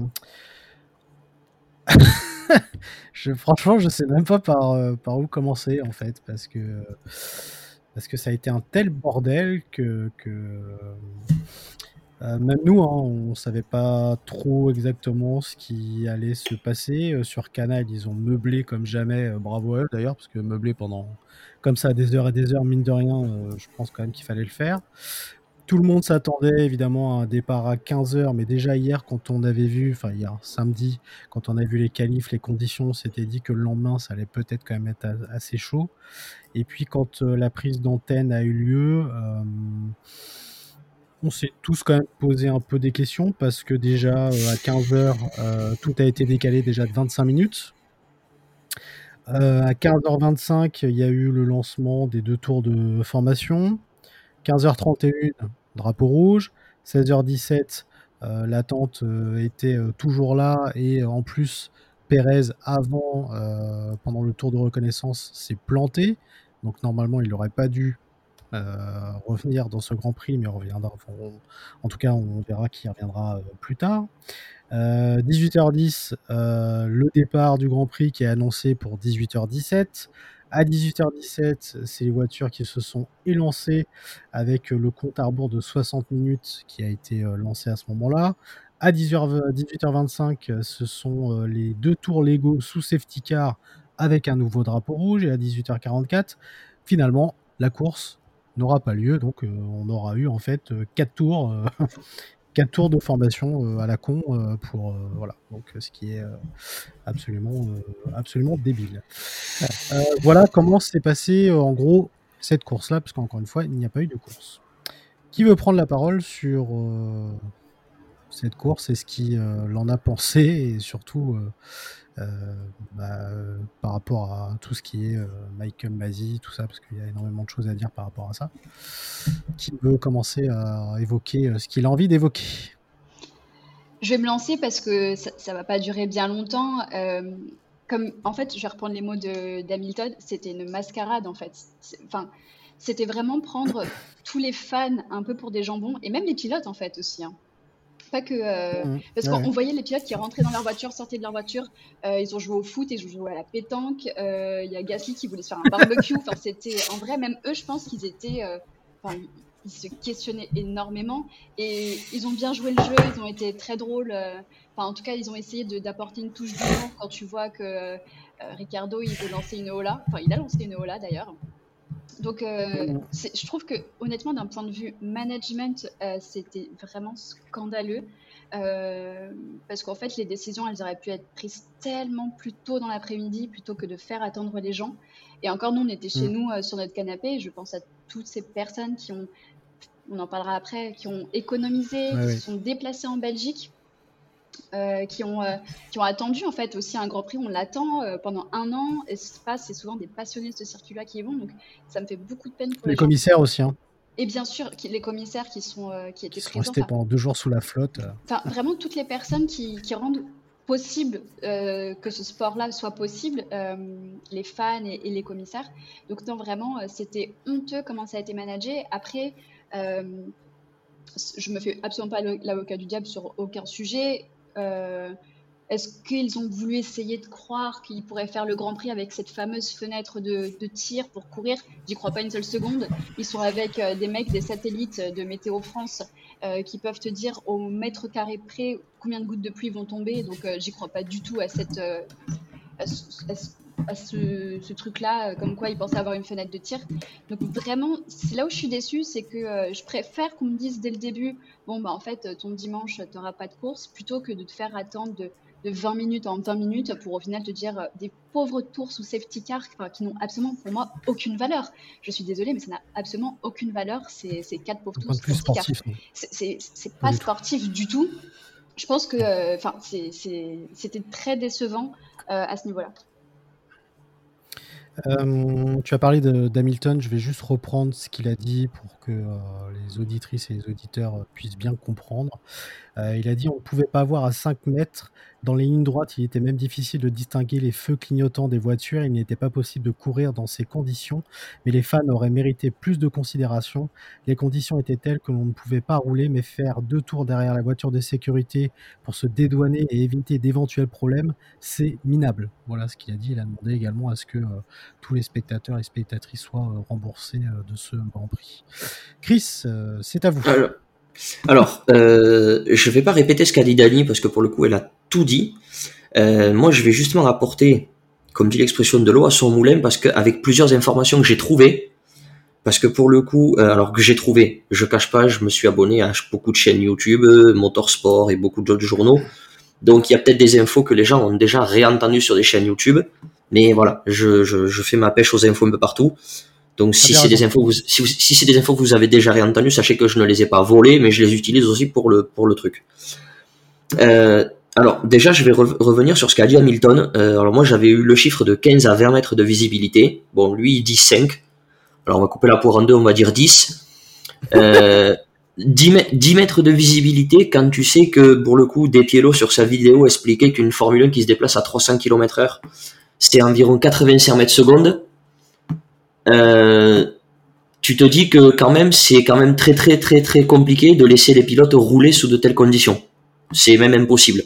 je, franchement, je sais même pas par, euh, où commencer en fait, parce que ça a été un tel bordel que euh, même nous, hein, on savait pas trop exactement ce qui allait se passer. Euh, sur Canal, ils ont meublé comme jamais. Euh, bravo à eux d'ailleurs, parce que meubler pendant comme ça des heures et des heures, mine de rien, je pense quand même qu'il fallait le faire. Tout le monde s'attendait évidemment à un départ à 15h, mais déjà hier, quand on avait vu, enfin hier, samedi, quand on a vu les qualifs, les conditions, on s'était dit que le lendemain, ça allait peut-être quand même être assez chaud. Et puis quand la prise d'antenne a eu lieu, on s'est tous quand même posé un peu des questions parce que déjà euh, à 15h, euh, tout a été décalé déjà de 25 minutes. Euh, à 15h25, il y a eu le lancement des deux tours de formation. 15h31, drapeau rouge. 16h17, l'attente était toujours là et en plus, Pérez, avant, pendant le tour de reconnaissance, s'est planté. Donc normalement, il n'aurait pas dû euh, revenir dans ce Grand Prix, mais on reviendra. en tout cas, on verra qui reviendra euh, plus tard. 18h10, euh, le départ du Grand Prix qui est annoncé pour 18h17. À 18h17, c'est les voitures qui se sont élancées avec le compte à rebours de 60 minutes qui a été lancé à ce moment-là. À 18h25, ce sont les deux tours légaux sous safety car avec un nouveau drapeau rouge. Et à 18h44, finalement, la course n'aura pas lieu. Donc euh, on aura eu en fait euh, quatre tours, euh, quatre tours de formation à la con pour voilà. Donc ce qui est absolument absolument débile. voilà comment s'est passé en gros cette course-là, parce qu'encore une fois, il n'y a pas eu de course. Qui veut prendre la parole sur cette course et ce qu'il en a pensé et surtout bah, par rapport à tout ce qui est euh, Michael Masi, tout ça, parce qu'il y a énormément de choses à dire par rapport à ça. Qui veut commencer à évoquer euh, ce qu'il a envie d'évoquer Je vais me lancer parce que ça, ne va pas durer bien longtemps. comme en fait, je vais reprendre les mots d'Hamilton, c'était une mascarade en fait. Enfin, c'était vraiment prendre tous les fans un peu pour des jambons et même les pilotes en fait aussi. Hein. Pas que. Euh, mmh. Parce qu'on voyait les pilotes qui rentraient dans leur voiture, sortaient de leur voiture. Euh, ils ont joué au foot, ils ont joué à la pétanque. Euh, il y a Gasly qui voulait se faire un barbecue. enfin, c'était. En vrai, même eux, je pense qu'ils étaient. Enfin, ils se questionnaient énormément. Et ils ont bien joué le jeu, ils ont été très drôles. Enfin, en tout cas, ils ont essayé d'apporter une touche d'humour quand tu vois que Ricardo, il veut lancer une Ola. Enfin, il a lancé une Ola d'ailleurs. Donc, euh, je trouve que, honnêtement, d'un point de vue management, euh, c'était vraiment scandaleux. Euh, parce qu'en fait, les décisions, elles auraient pu être prises tellement plus tôt dans l'après-midi plutôt que de faire attendre les gens. Et encore, nous, on était chez mm. nous sur notre canapé. Et je pense à toutes ces personnes qui ont, on en parlera après, qui ont économisé, qui se sont déplacées en Belgique euh, qui, ont, euh, qui ont attendu en fait aussi un Grand Prix. On l'attend euh, pendant un an et c'est souvent des passionnés de ce circuit-là qui y vont. Donc ça me fait beaucoup de peine pour les, les commissaires aussi. Hein. Et bien sûr, les commissaires qui sont qui étaient qui sont restés pendant deux jours sous la flotte. Enfin, vraiment toutes les personnes qui, qui rendent possible que ce sport-là soit possible, les fans et, les commissaires. Donc non, vraiment, c'était honteux comment ça a été managé. Après, je me fais absolument pas l'avocat du diable sur aucun sujet. Est-ce qu'ils ont voulu essayer de croire qu'ils pourraient faire le Grand Prix avec cette fameuse fenêtre de, tir pour courir? J'y crois pas une seule seconde. Ils sont avec euh, des mecs, des satellites de Météo France euh, qui peuvent te dire au mètre carré près combien de gouttes de pluie vont tomber. Donc euh, j'y crois pas du tout à cette ce, truc-là, comme quoi ils pensaient avoir une fenêtre de tir. Donc vraiment, c'est là où je suis déçue, c'est que je préfère qu'on me dise dès le début, bon bah en fait ton dimanche tu n'auras pas de course, plutôt que de te faire attendre de de 20 minutes en 20 minutes pour au final te dire euh, des pauvres tours sous safety car qui n'ont absolument pour moi aucune valeur. Je suis désolée, mais ça n'a absolument aucune valeur. C'est quatre pauvres tours sous safety car. C'est pas sportif du tout. Je pense que euh, c'était très décevant euh, à ce niveau-là. Tu as parlé d'Hamilton, je vais juste reprendre ce qu'il a dit pour que les auditrices et les auditeurs puissent bien comprendre. Il a dit on ne pouvait pas voir à 5 mètres dans les lignes droites, il était même difficile de distinguer les feux clignotants des voitures. Il n'était pas possible de courir dans ces conditions, mais les fans auraient mérité plus de considération. Les conditions étaient telles que l'on ne pouvait pas rouler, mais faire deux tours derrière la voiture de sécurité pour se dédouaner et éviter d'éventuels problèmes, c'est minable. Voilà ce qu'il a dit. Il a demandé également à ce que euh, tous les spectateurs et spectatrices soient euh, remboursés euh, de ce Grand Prix. Chris, c'est à vous. Euh, je vais pas répéter ce qu'a dit Dani parce que pour le coup, elle a tout dit. Euh, moi, je vais justement rapporter, comme dit l'expression de l'eau à son moulin, parce qu'avec plusieurs informations que j'ai trouvées, parce que pour le coup, euh, alors que j'ai trouvé, je cache pas, je me suis abonné à beaucoup de chaînes YouTube, Motorsport et beaucoup d'autres journaux. Donc il y a peut-être des infos que les gens ont déjà réentendues sur des chaînes YouTube. Mais voilà, je fais ma pêche aux infos un peu partout. Donc si c'est des infos, si, si c'est des infos que vous avez déjà réentendues, sachez que je ne les ai pas volées, mais je les utilise aussi pour le pour le truc. Euh, alors déjà, je vais revenir sur ce qu'a dit Hamilton. Euh, alors moi, j'avais eu le chiffre de 15 à 20 mètres de visibilité. Bon, lui, il dit 5. Alors on va couper la poire en deux, on va dire 10. Euh, 10, mètres de visibilité quand tu sais que pour le coup, Despiello sur sa vidéo expliquait qu'une Formule 1 qui se déplace à 300 km heure, c'est environ 85 mètres secondes. Euh, tu te dis que quand même c'est quand même très très très très compliqué de laisser les pilotes rouler sous de telles conditions. C'est même impossible.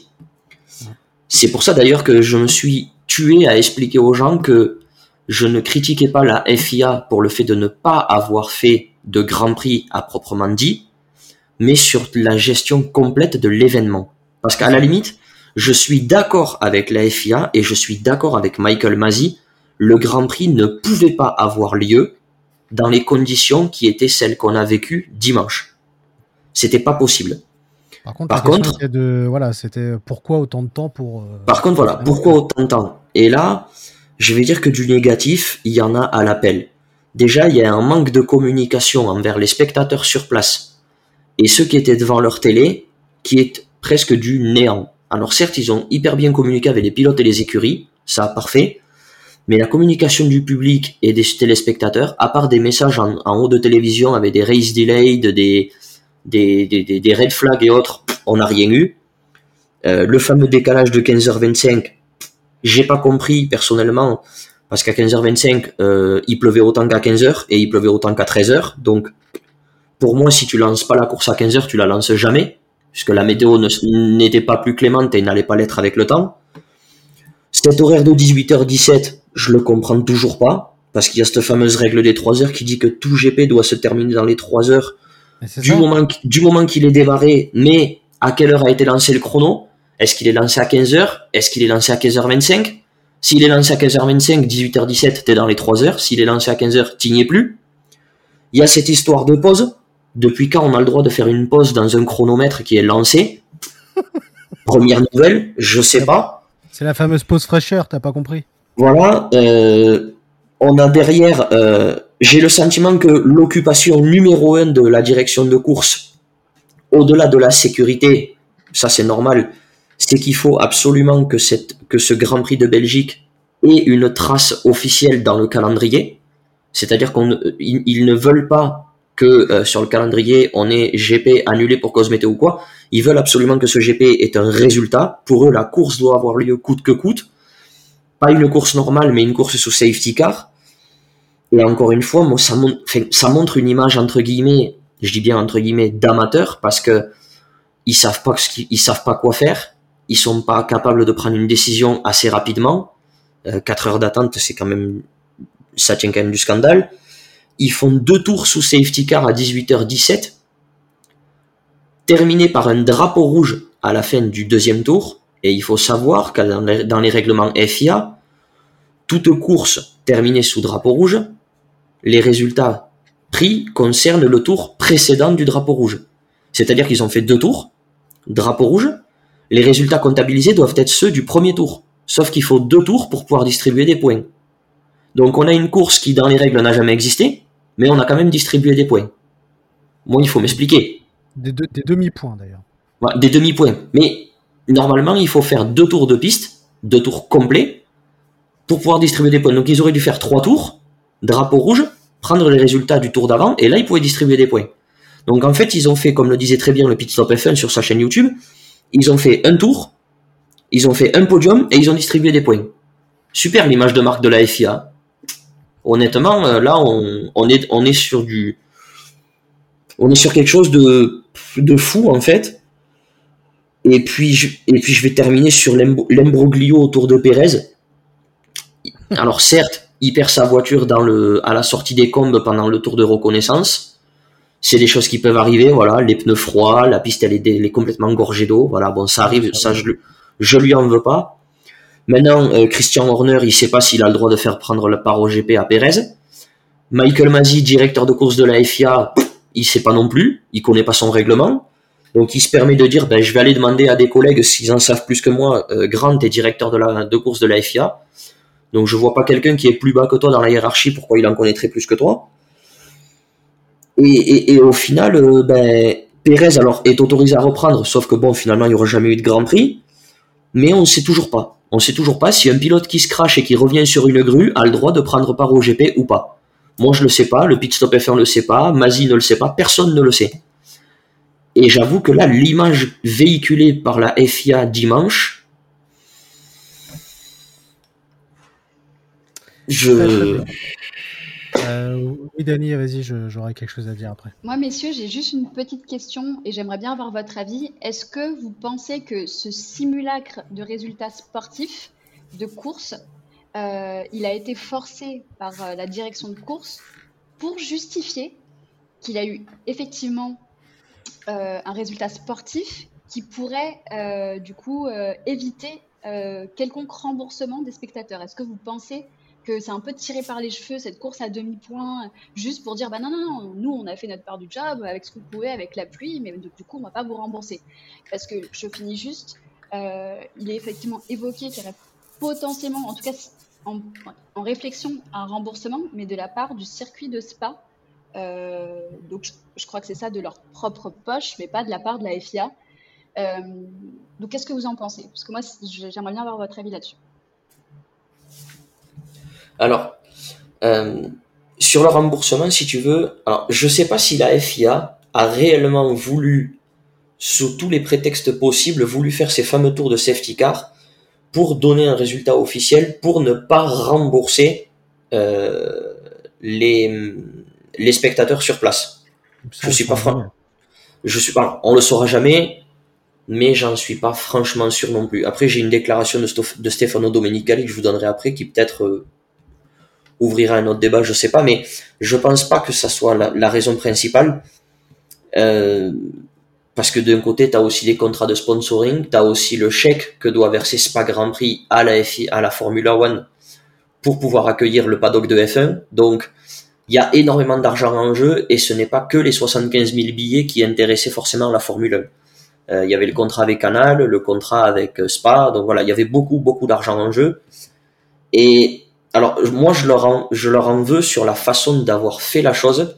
C'est pour ça d'ailleurs que je me suis tué à expliquer aux gens que je ne critiquais pas la FIA pour le fait de ne pas avoir fait de Grand Prix à proprement dit, mais sur la gestion complète de l'événement. Parce qu'à la limite, je suis d'accord avec la FIA et je suis d'accord avec Michael Masi le Grand Prix ne pouvait pas avoir lieu dans les conditions qui étaient celles qu'on a vécues dimanche. C'était pas possible. Par contre, voilà, c'était pourquoi autant de temps pour. Euh, par contre, voilà, pourquoi autant de temps? Et là, je vais dire que du négatif, il y en a à l'appel. Déjà, il y a un manque de communication envers les spectateurs sur place et ceux qui étaient devant leur télé, qui est presque du néant. Alors certes, ils ont hyper bien communiqué avec les pilotes et les écuries, ça parfait, mais la communication du public et des téléspectateurs, à part des messages en, haut de télévision avec des race delayed, des, des, des, des red flags et autres, on n'a rien eu. Euh, le fameux décalage de 15h25, j'ai pas compris personnellement, parce qu'à 15h25, euh, il pleuvait autant qu'à 15h et il pleuvait autant qu'à 13h. Donc, pour moi, si tu lances pas la course à 15h, tu la lances jamais, puisque la météo n'était pas plus clémente et n'allait pas l'être avec le temps. Cet horaire de 18h17, je le comprends toujours pas, parce qu'il y a cette fameuse règle des 3 heures qui dit que tout GP doit se terminer dans les 3 heures du moment, du moment qu'il est démarré, mais à quelle heure a été lancé le chrono? Est-ce qu'il est lancé à 15h Est-ce qu'il est lancé à 15h25 S'il est lancé à 15h25, 18h17, t'es dans les 3 heures. S'il est lancé à 15h, t'y es plus. Il y a cette histoire de pause. Depuis quand on a le droit de faire une pause dans un chronomètre qui est lancé? Première nouvelle, je sais pas. C'est la fameuse pause fraîcheur, t'as pas compris voilà, euh, on a derrière, euh, j'ai le sentiment que l'occupation numéro un de la direction de course, au-delà de la sécurité, ça c'est normal, c'est qu'il faut absolument que, ce Grand Prix de Belgique ait une trace officielle dans le calendrier. C'est-à-dire qu'ils ne veulent pas que euh, sur le calendrier, on est GP annulé pour cause météo ou quoi. Ils veulent absolument que ce GP ait un résultat. Pour eux, la course doit avoir lieu coûte que coûte. Pas une course normale, mais une course sous safety car. Et encore une fois, moi, ça, montre, une image entre guillemets, je dis bien entre guillemets, d'amateur, parce que ils savent pas ce ils savent pas quoi faire. Ils sont pas capables de prendre une décision assez rapidement. Euh, 4 heures d'attente, c'est quand même, ça tient quand même du scandale. Ils font deux tours sous safety car à 18h17, terminé par un drapeau rouge à la fin du deuxième tour. Et il faut savoir que dans les, règlements FIA, toute course terminée sous drapeau rouge, les résultats pris concernent le tour précédent du drapeau rouge. C'est-à-dire qu'ils ont fait deux tours, drapeau rouge, les résultats comptabilisés doivent être ceux du premier tour. Sauf qu'il faut deux tours pour pouvoir distribuer des points. Donc on a une course qui dans les règles n'a jamais existé, mais on a quand même distribué des points. Moi, il faut m'expliquer. Des, demi-points d'ailleurs. des demi-points. Mais normalement, il faut faire deux tours de piste, deux tours complets, pour pouvoir distribuer des points. Donc ils auraient dû faire trois tours, drapeau rouge, prendre les résultats du tour d'avant, et là, ils pouvaient distribuer des points. Donc en fait, ils ont fait, comme le disait très bien le Pit Stop F1 sur sa chaîne YouTube, ils ont fait un tour, ils ont fait un podium, et ils ont distribué des points. Super l'image de marque de la FIA. Honnêtement, euh, là, on, est, on est sur du, on est sur quelque chose de, de fou en fait. Et puis, je, vais terminer sur l'imbroglio autour de Pérez. Alors certes, il perd sa voiture à la sortie des combes pendant le tour de reconnaissance. C'est des choses qui peuvent arriver, voilà, les pneus froids, la piste elle est, complètement gorgée d'eau, voilà, bon ça arrive, ça je, je lui en veux pas. Maintenant, euh, Christian Horner, il sait pas s'il a le droit de faire prendre la part au GP à Pérez. Michael Masi, directeur de course de la FIA, il sait pas non plus, il connaît pas son règlement. Donc il se permet de dire, ben, je vais aller demander à des collègues s'ils en savent plus que moi. Euh, Grant est directeur de, course de la FIA. Donc je vois pas quelqu'un qui est plus bas que toi dans la hiérarchie, pourquoi il en connaîtrait plus que toi? Et, au final, euh, ben, Pérez alors est autorisé à reprendre, sauf que bon, finalement, il n'y aura jamais eu de Grand Prix. Mais on ne sait toujours pas. On ne sait toujours pas si un pilote qui se crache et qui revient sur une grue a le droit de prendre part au GP ou pas. Moi, je le sais pas, le pit stop F1 le sait pas, Mazi ne le sait pas, personne ne le sait. Et j'avoue que là, l'image véhiculée par la FIA dimanche, je. Euh, oui, Dani, vas-y, j'aurai quelque chose à dire après. Moi, messieurs, j'ai juste une petite question et j'aimerais bien avoir votre avis. Est-ce que vous pensez que ce simulacre de résultats sportifs de course euh, il a été forcé par euh, la direction de course pour justifier qu'il a eu effectivement un résultat sportif qui pourrait du coup éviter quelconque remboursement des spectateurs. Est-ce que vous pensez que c'est un peu tiré par les cheveux cette course à demi-point juste pour dire bah non non non nous on a fait notre part du job avec ce qu'on pouvait avec la pluie mais du coup on va pas vous rembourser parce que je finis juste il est effectivement évoqué potentiellement, en tout cas en, réflexion, un remboursement, mais de la part du circuit de Spa. Euh, donc je, crois que c'est ça de leur propre poche, mais pas de la part de la FIA. Euh, donc qu'est-ce que vous en pensez? Parce que moi, j'aimerais bien avoir votre avis là-dessus. Alors, euh, sur le remboursement, si tu veux, alors je ne sais pas si la FIA a réellement voulu, sous tous les prétextes possibles, voulu faire ces fameux tours de safety car pour donner un résultat officiel, pour ne pas rembourser les, les spectateurs sur place. je suis pas franc. Je suis pas. On le saura jamais, mais j'en suis pas franchement sûr non plus. Après, j'ai une déclaration de, de Stefano Domenicali que je vous donnerai après, qui peut-être euh, ouvrira un autre débat, je sais pas, mais je pense pas que ça soit la, la raison principale. Euh, parce que d'un côté, tu as aussi les contrats de sponsoring, tu as aussi le chèque que doit verser Spa Grand Prix à la, FI, à la Formula One pour pouvoir accueillir le paddock de F1. Donc, il y a énormément d'argent en jeu et ce n'est pas que les 75 000 billets qui intéressaient forcément la Formule 1. Euh, il y avait le contrat avec Canal, le contrat avec euh, Spa, donc voilà, il y avait beaucoup, beaucoup d'argent en jeu. Et alors, moi, je leur en, je leur en veux sur la façon d'avoir fait la chose.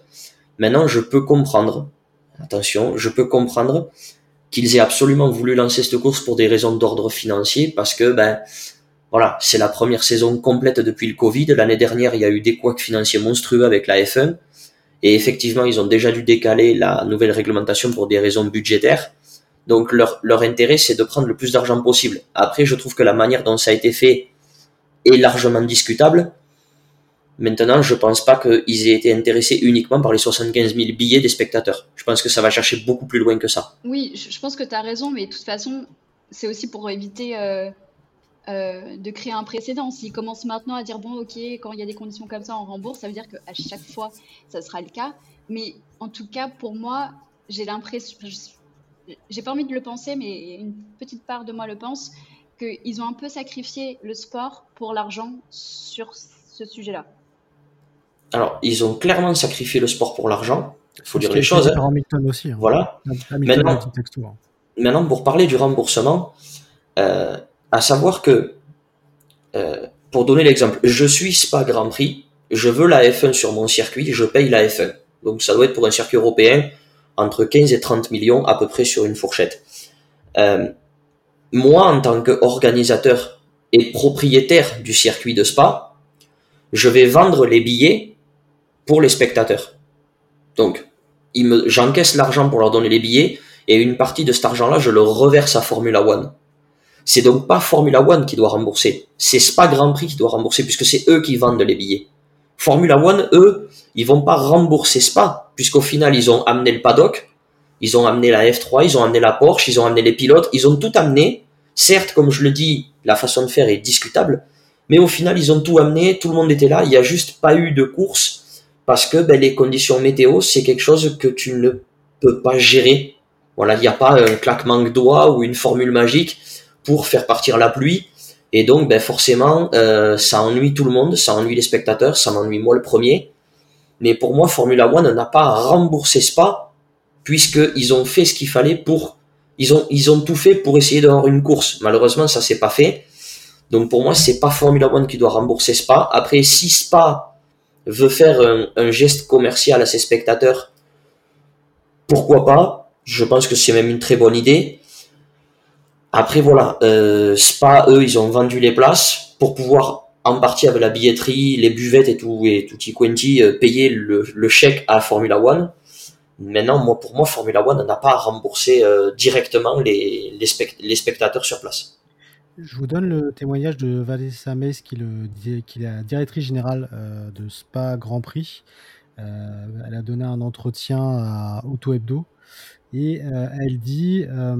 Maintenant, je peux comprendre attention, je peux comprendre qu'ils aient absolument voulu lancer cette course pour des raisons d'ordre financier, parce que ben voilà, c'est la première saison complète depuis le Covid. L'année dernière, il y a eu des couacs financiers monstrueux avec la F1. Et effectivement, ils ont déjà dû décaler la nouvelle réglementation pour des raisons budgétaires. Donc leur, intérêt, c'est de prendre le plus d'argent possible. Après, je trouve que la manière dont ça a été fait est largement discutable. Maintenant, je pense pas qu'ils aient été intéressés uniquement par les 75 000 billets des spectateurs. Je pense que ça va chercher beaucoup plus loin que ça. Oui, je pense que tu as raison, mais de toute façon, c'est aussi pour éviter euh, euh, de créer un précédent. S'ils commencent maintenant à dire, bon, ok, quand il y a des conditions comme ça, on rembourse, ça veut dire qu'à chaque fois, ça sera le cas. Mais en tout cas, pour moi, j'ai l'impression, j'ai pas envie de le penser, mais une petite part de moi le pense, qu'ils ont un peu sacrifié le sport pour l'argent sur ce sujet-là. Alors, ils ont clairement sacrifié le sport pour l'argent. Il faut dire les choses. Hein. aussi. Hein. Voilà. maintenant, maintenant, pour parler du remboursement, euh, à savoir que, euh, pour donner l'exemple, je suis Spa Grand Prix, je veux la F1 sur mon circuit, je paye la F1. Donc ça doit être pour un circuit européen entre 15 et 30 millions à peu près sur une fourchette. Euh, moi, en tant qu'organisateur et propriétaire du circuit de Spa, je vais vendre les billets pour les spectateurs. Donc, j'encaisse l'argent pour leur donner les billets et une partie de cet argent-là, je le reverse à Formula One. C'est donc pas Formula One qui doit rembourser, c'est Spa Grand Prix qui doit rembourser puisque c'est eux qui vendent les billets. Formula One, eux, ils vont pas rembourser Spa puisqu'au final ils ont amené le paddock, ils ont amené la F3, ils ont amené la Porsche, ils ont amené les pilotes, ils ont tout amené. Certes, comme je le dis, la façon de faire est discutable, mais au final ils ont tout amené, tout le monde était là, il n'y a juste pas eu de course parce que ben, les conditions météo c'est quelque chose que tu ne peux pas gérer. Voilà, il n'y a pas un claquement de doigts ou une formule magique pour faire partir la pluie. Et donc, ben forcément, euh, ça ennuie tout le monde, ça ennuie les spectateurs, ça m'ennuie moi le premier. Mais pour moi, Formula One n'a pas à rembourser Spa, puisqu'ils ont fait ce qu'il fallait pour... Ils ont, ils ont tout fait pour essayer d'avoir une course. Malheureusement, ça s'est pas fait. Donc pour moi, c'est pas Formula One qui doit rembourser Spa. Après, si Spa veut faire un, un geste commercial à ses spectateurs, pourquoi pas? Je pense que c'est même une très bonne idée. Après voilà, euh, Spa, eux, ils ont vendu les places pour pouvoir en partie avec la billetterie, les buvettes et tout et tout quanti euh, payer le, le, chèque à Formula One. Maintenant, moi pour moi, Formula One n'a pas à rembourser euh, directement les, les, les, spectateurs sur place. Je vous donne le témoignage de Vanessa Mez, qui, le, qui est la directrice générale euh, de Spa Grand Prix. elle a donné un entretien à Auto Hebdo et euh, elle dit, euh,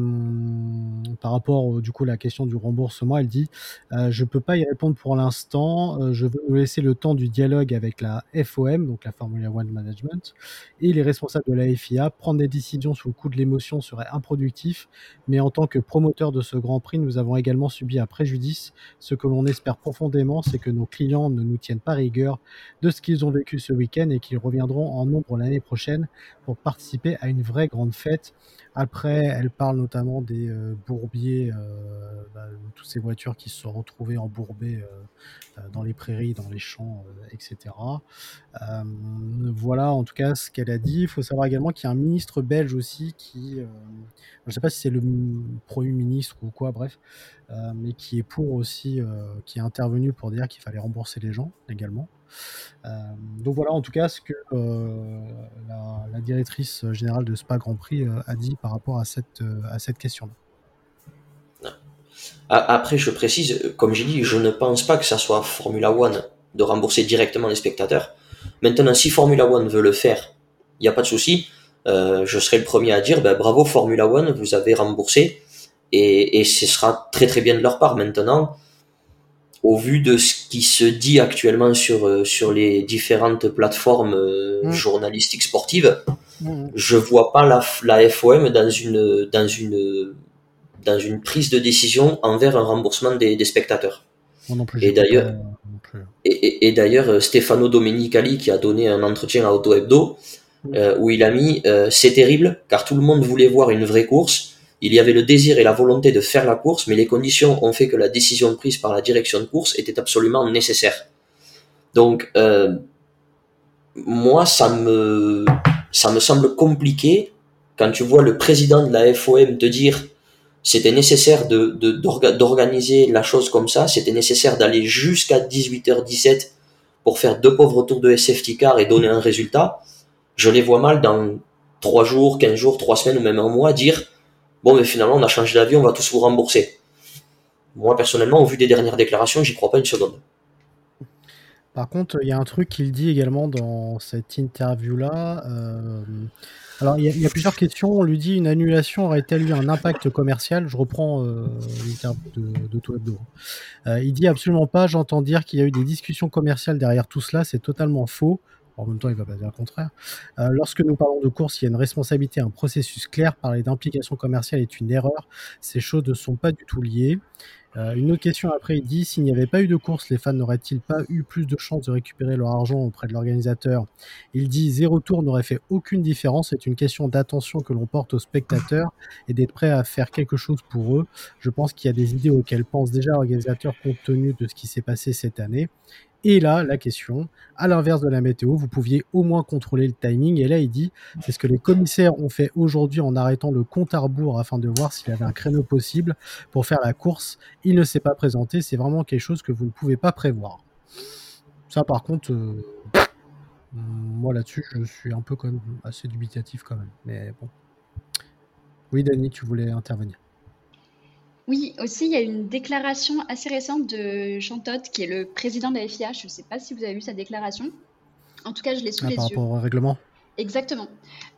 par rapport du coup à la question du remboursement, elle dit euh, Je peux pas y répondre pour l'instant, je veux laisser le temps du dialogue avec la FOM, donc la Formula One Management, et les responsables de la FIA. Prendre des décisions sous le coup de l'émotion serait improductif, mais en tant que promoteur de ce Grand Prix, nous avons également subi un préjudice. Ce que l'on espère profondément, c'est que nos clients ne nous tiennent pas rigueur de ce qu'ils ont vécu ce week-end et qu'ils reviendront en nombre l'année prochaine pour participer à une vraie grande fête. Après, elle parle notamment des euh, bourbiers, euh, bah, toutes ces voitures qui se sont retrouvées embourbées euh, dans les prairies, dans les champs, etc. voilà en tout cas ce qu'elle a dit. Il faut savoir également qu'il y a un ministre belge aussi qui, je ne sais pas si c'est le Premier ministre ou quoi, bref, mais qui est pour aussi, qui est intervenu pour dire qu'il fallait rembourser les gens également. Euh, donc voilà, en tout cas, ce que euh, la, directrice générale de Spa Grand Prix euh, a dit par rapport à cette, à cette question. Après, je précise, comme j'ai dit, je ne pense pas que ça soit Formula One de rembourser directement les spectateurs. Maintenant, si Formula One veut le faire, il n'y a pas de souci. je serai le premier à dire, ben, bravo Formula One, vous avez remboursé. Et, et, ce sera très très bien de leur part. Maintenant, au vu de ce qui se dit actuellement sur, euh, sur les différentes plateformes euh, mm. journalistiques sportives, mm. je vois pas la, la FOM dans une, dans, une, dans une prise de décision envers un remboursement des, des spectateurs. non plus, et d'ailleurs, et, et, d'ailleurs, euh, Stefano Domenicali qui a donné un entretien à Auto Hebdo, mm. où il a mis c'est terrible car tout le monde voulait voir une vraie course il y avait le désir et la volonté de faire la course, mais les conditions ont fait que la décision prise par la direction de course était absolument nécessaire. Donc, euh, moi, ça me, ça me semble compliqué quand tu vois le président de la FOM te dire c'était nécessaire de, d'organiser la chose comme ça, c'était nécessaire d'aller jusqu'à 18h17 pour faire deux pauvres tours de SFT car et donner un résultat. Je les vois mal dans 3 jours, 15 jours, 3 semaines ou même un mois dire bon mais finalement on a changé d'avis, on va tous vous rembourser. Moi personnellement, au vu des dernières déclarations, j'y crois pas une seconde. Par contre, il y a un truc qu'il dit également dans cette interview-là. Euh, alors, il y, a, plusieurs questions. On lui dit une annulation aurait-elle eu un impact commercial? Je reprends euh, l'interview de, de euh, il dit absolument pas. J'entends dire qu'il y a eu des discussions commerciales derrière tout cela. C'est totalement faux. En même temps, il va pas dire le contraire. Euh, lorsque nous parlons de course, il y a une responsabilité, un processus clair. Parler d'implication commerciale est une erreur. Ces choses ne sont pas du tout liées. Euh, une autre question après, il dit s'il n'y avait pas eu de course, les fans n'auraient-ils pas eu plus de chances de récupérer leur argent auprès de l'organisateur? Il dit zéro tour n'aurait fait aucune différence. C'est une question d'attention que l'on porte aux spectateurs et d'être prêt à faire quelque chose pour eux. Je pense qu'il y a des idées auxquelles pense déjà l'organisateur compte tenu de ce qui s'est passé cette année. Et là, la question, à l'inverse de la météo, vous pouviez au moins contrôler le timing. Et là, il dit, c'est ce que les commissaires ont fait aujourd'hui en arrêtant le compte à rebours afin de voir s'il y avait un créneau possible pour faire la course. Il ne s'est pas présenté. C'est vraiment quelque chose que vous ne pouvez pas prévoir. Ça, par contre, euh, moi là-dessus, je suis un peu quand même assez dubitatif quand même. Mais bon. Oui, Dani, tu voulais intervenir. Oui, aussi, il y a une déclaration assez récente de Chantotte, qui est le président de la FIA. Je ne sais pas si vous avez vu sa déclaration. En tout cas, je l'ai sous ah, les par yeux. Par rapport au règlement? Exactement.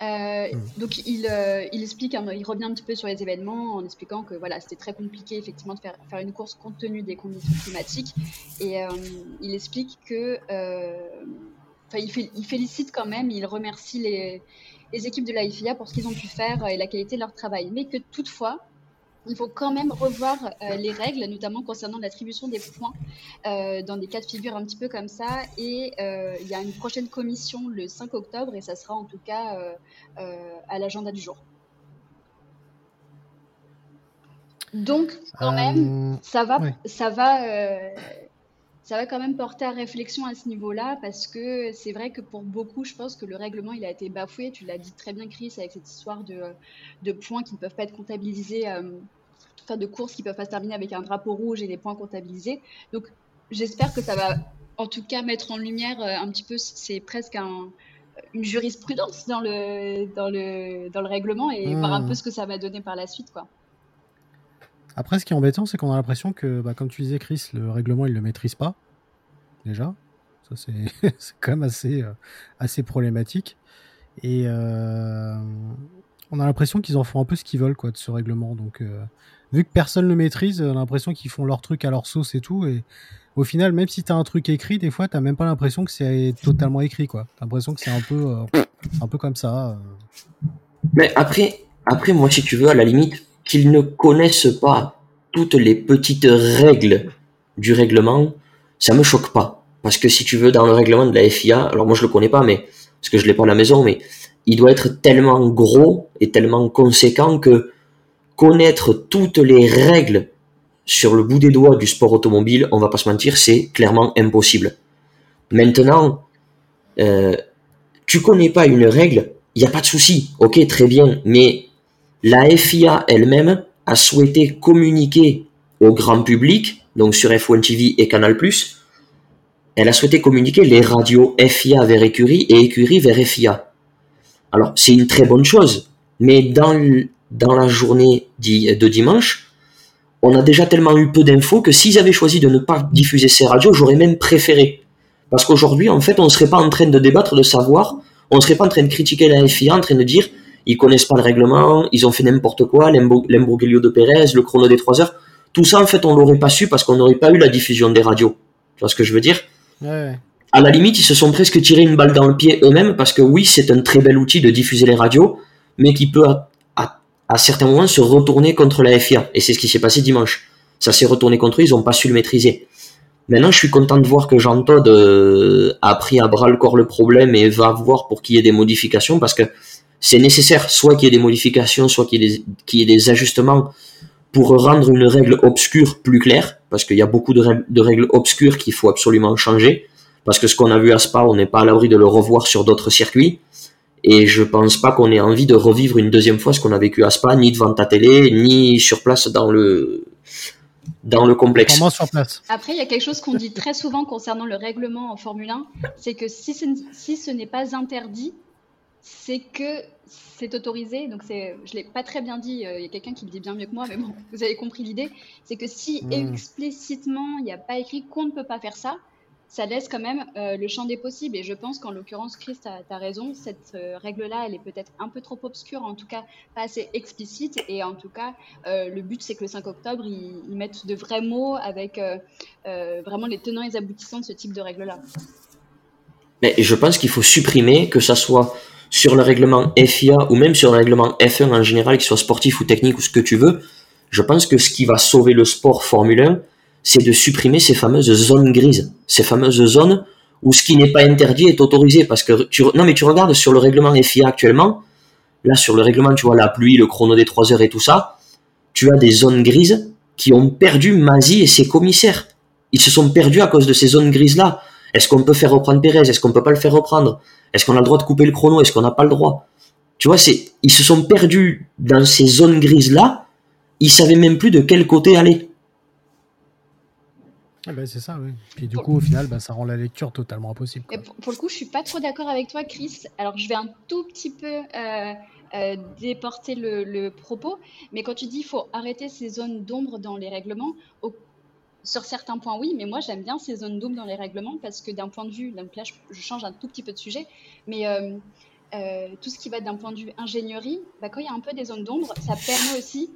Euh, hmm. Donc il, euh, il explique, hein, il revient un petit peu sur les événements en expliquant que voilà, c'était très compliqué effectivement de faire, faire une course compte tenu des conditions climatiques. Et euh, il explique que, il, fait, il, félicite quand même, il remercie les, les équipes de la FIA pour ce qu'ils ont pu faire et la qualité de leur travail, mais que toutefois, il faut quand même revoir euh, les règles, notamment concernant l'attribution des points euh, dans des cas de figure un petit peu comme ça. Et euh, il y a une prochaine commission le 5 octobre et ça sera en tout cas à l'agenda du jour. Donc, quand même, ça va, ça va ça va quand même porter à réflexion à ce niveau-là parce que c'est vrai que pour beaucoup, je pense que le règlement il a été bafoué. Tu l'as dit très bien, Chris, avec cette histoire de, de points qui ne peuvent pas être comptabilisés, euh, enfin de courses qui ne peuvent pas se terminer avec un drapeau rouge et des points comptabilisés. Donc j'espère que ça va en tout cas mettre en lumière euh, un petit peu, c'est presque un, une jurisprudence dans le, dans, le, dans le règlement et voir un mmh. peu ce que ça va donner par la suite. quoi. Après, ce qui est embêtant, c'est qu'on a l'impression que, bah, comme tu disais, Chris, le règlement, il ne le maîtrise pas. Déjà. Ça, c'est quand même assez, euh, assez problématique. Et euh, on a l'impression qu'ils en font un peu ce qu'ils veulent, quoi, de ce règlement. Donc, euh, vu que personne ne le maîtrise, on a l'impression qu'ils font leur truc à leur sauce et tout. Et au final, même si tu as un truc écrit, des fois, tu même pas l'impression que c'est totalement écrit. Tu l'impression que c'est un peu, un peu comme ça. Mais après, après, moi, si tu veux, à la limite, qu'ils ne connaissent pas toutes les petites règles du règlement, ça me choque pas. Parce que si tu veux, dans le règlement de la FIA, alors moi je le connais pas, mais parce que je l'ai pas à la maison, mais il doit être tellement gros et tellement conséquent que connaître toutes les règles sur le bout des doigts du sport automobile, on va pas se mentir, c'est clairement impossible. Maintenant, euh, tu connais pas une règle, il n'y a pas de souci, ok, très bien, mais la FIA elle-même a souhaité communiquer au grand public, donc sur F1 TV et Canal+, elle a souhaité communiquer les radios FIA vers Écurie et Écurie vers FIA. Alors, c'est une très bonne chose, mais dans, dans la journée de dimanche, on a déjà tellement eu peu d'infos que s'ils avaient choisi de ne pas diffuser ces radios, j'aurais même préféré. Parce qu'aujourd'hui, en fait, on ne serait pas en train de débattre, de savoir, on ne serait pas en train de critiquer la FIA, en train de dire ils connaissent pas le règlement, ils ont fait n'importe quoi, l'imbroglio de Pérez, le chrono des 3 heures. Tout ça, en fait, on l'aurait pas su parce qu'on n'aurait pas eu la diffusion des radios. Tu vois ce que je veux dire? Ouais. À la limite, ils se sont presque tiré une balle dans le pied eux-mêmes parce que oui, c'est un très bel outil de diffuser les radios, mais qui peut à, à, certains moments se retourner contre la FIA. Et c'est ce qui s'est passé dimanche. Ça s'est retourné contre eux, ils n'ont pas su le maîtriser. Maintenant, je suis content de voir que Jean Todd euh, a pris à bras le corps le problème et va voir pour qu'il y ait des modifications parce que c'est nécessaire, soit qu'il y ait des modifications, soit qu'il y, ait des ajustements pour rendre une règle obscure plus claire, parce qu'il y a beaucoup de, règles, obscures qu'il faut absolument changer, parce que ce qu'on a vu à Spa, on n'est pas à l'abri de le revoir sur d'autres circuits, et je pense pas qu'on ait envie de revivre une deuxième fois ce qu'on a vécu à Spa, ni devant ta télé, ni sur place dans le dans le complexe. Sur place. Après, il y a quelque chose qu'on dit très souvent concernant le règlement en Formule 1, c'est que si ce, si ce n'est pas interdit, c'est que c'est autorisé, donc c'est, je l'ai pas très bien dit, euh, il y a quelqu'un qui le dit bien mieux que moi, mais bon, vous avez compris l'idée, c'est que si hmm. explicitement il n'y a pas écrit qu'on ne peut pas faire ça, ça laisse quand même euh, le champ des possibles. Et je pense qu'en l'occurrence, Chris, tu as, raison, cette euh, règle-là, elle est peut-être un peu trop obscure, en tout cas pas assez explicite. Et en tout cas, le but, c'est que le 5 octobre, ils, ils mettent de vrais mots avec vraiment les tenants et les aboutissants de ce type de règle-là. Mais je pense qu'il faut supprimer, que ça soit sur le règlement FIA ou même sur le règlement F1 en général, qu'il soit sportif ou technique ou ce que tu veux, je pense que ce qui va sauver le sport Formule 1, c'est de supprimer ces fameuses zones grises, ces fameuses zones où ce qui n'est pas interdit est autorisé. Parce que tu, non, mais tu regardes sur le règlement FIA actuellement, là sur le règlement, tu vois la pluie, le chrono des 3 heures et tout ça, tu as des zones grises qui ont perdu Mazi et ses commissaires. Ils se sont perdus à cause de ces zones grises là. Est-ce qu'on peut faire reprendre Pérez? Est-ce qu'on peut pas le faire reprendre? Est-ce qu'on a le droit de couper le chrono? Est-ce qu'on n'a pas le droit? Tu vois, c'est, ils se sont perdus dans ces zones grises-là. Ils savaient même plus de quel côté aller. Ah ben c'est ça, oui. Puis du coup, au final, ben, ça rend la lecture totalement impossible. Pour, le coup, je suis pas trop d'accord avec toi, Chris. Alors, je vais un tout petit peu euh, euh, déporter le, propos, mais quand tu dis qu'il faut arrêter ces zones d'ombre dans les règlements, sur certains points, oui, mais moi j'aime bien ces zones d'ombre dans les règlements parce que d'un point de vue, donc là je, change un tout petit peu de sujet, mais euh, euh, tout ce qui va d'un point de vue ingénierie, bah, quand il y a un peu des zones d'ombre, ça permet aussi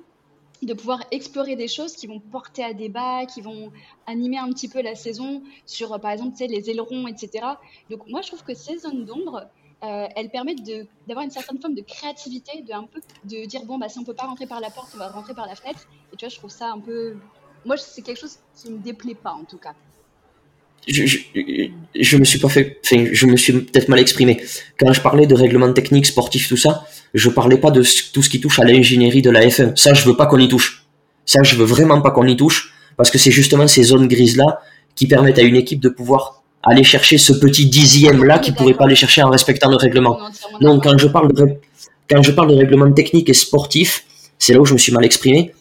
de pouvoir explorer des choses qui vont porter à débat, qui vont animer un petit peu la saison sur, par exemple, les ailerons, etc. Donc moi je trouve que ces zones d'ombre, euh, elles permettent d'avoir une certaine forme de créativité, de un peu de dire bon bah si on peut pas rentrer par la porte, on va rentrer par la fenêtre. Et tu vois, je trouve ça un peu moi, c'est quelque chose qui me déplaît pas, en tout cas. Je, je, me suis pas fait, enfin, je me suis peut-être mal exprimé. Quand je parlais de règlements techniques, sportifs, tout ça, je parlais pas de tout ce qui touche à l'ingénierie de la F1. Ça, je veux pas qu'on y touche. Ça, je veux vraiment pas qu'on y touche, parce que c'est justement ces zones grises-là qui permettent à une équipe de pouvoir aller chercher ce petit dixième-là qui pourrait pas aller chercher en respectant le règlement. Donc, quand je parle de, quand je parle de règlements techniques et sportifs, c'est là où je me suis mal exprimé.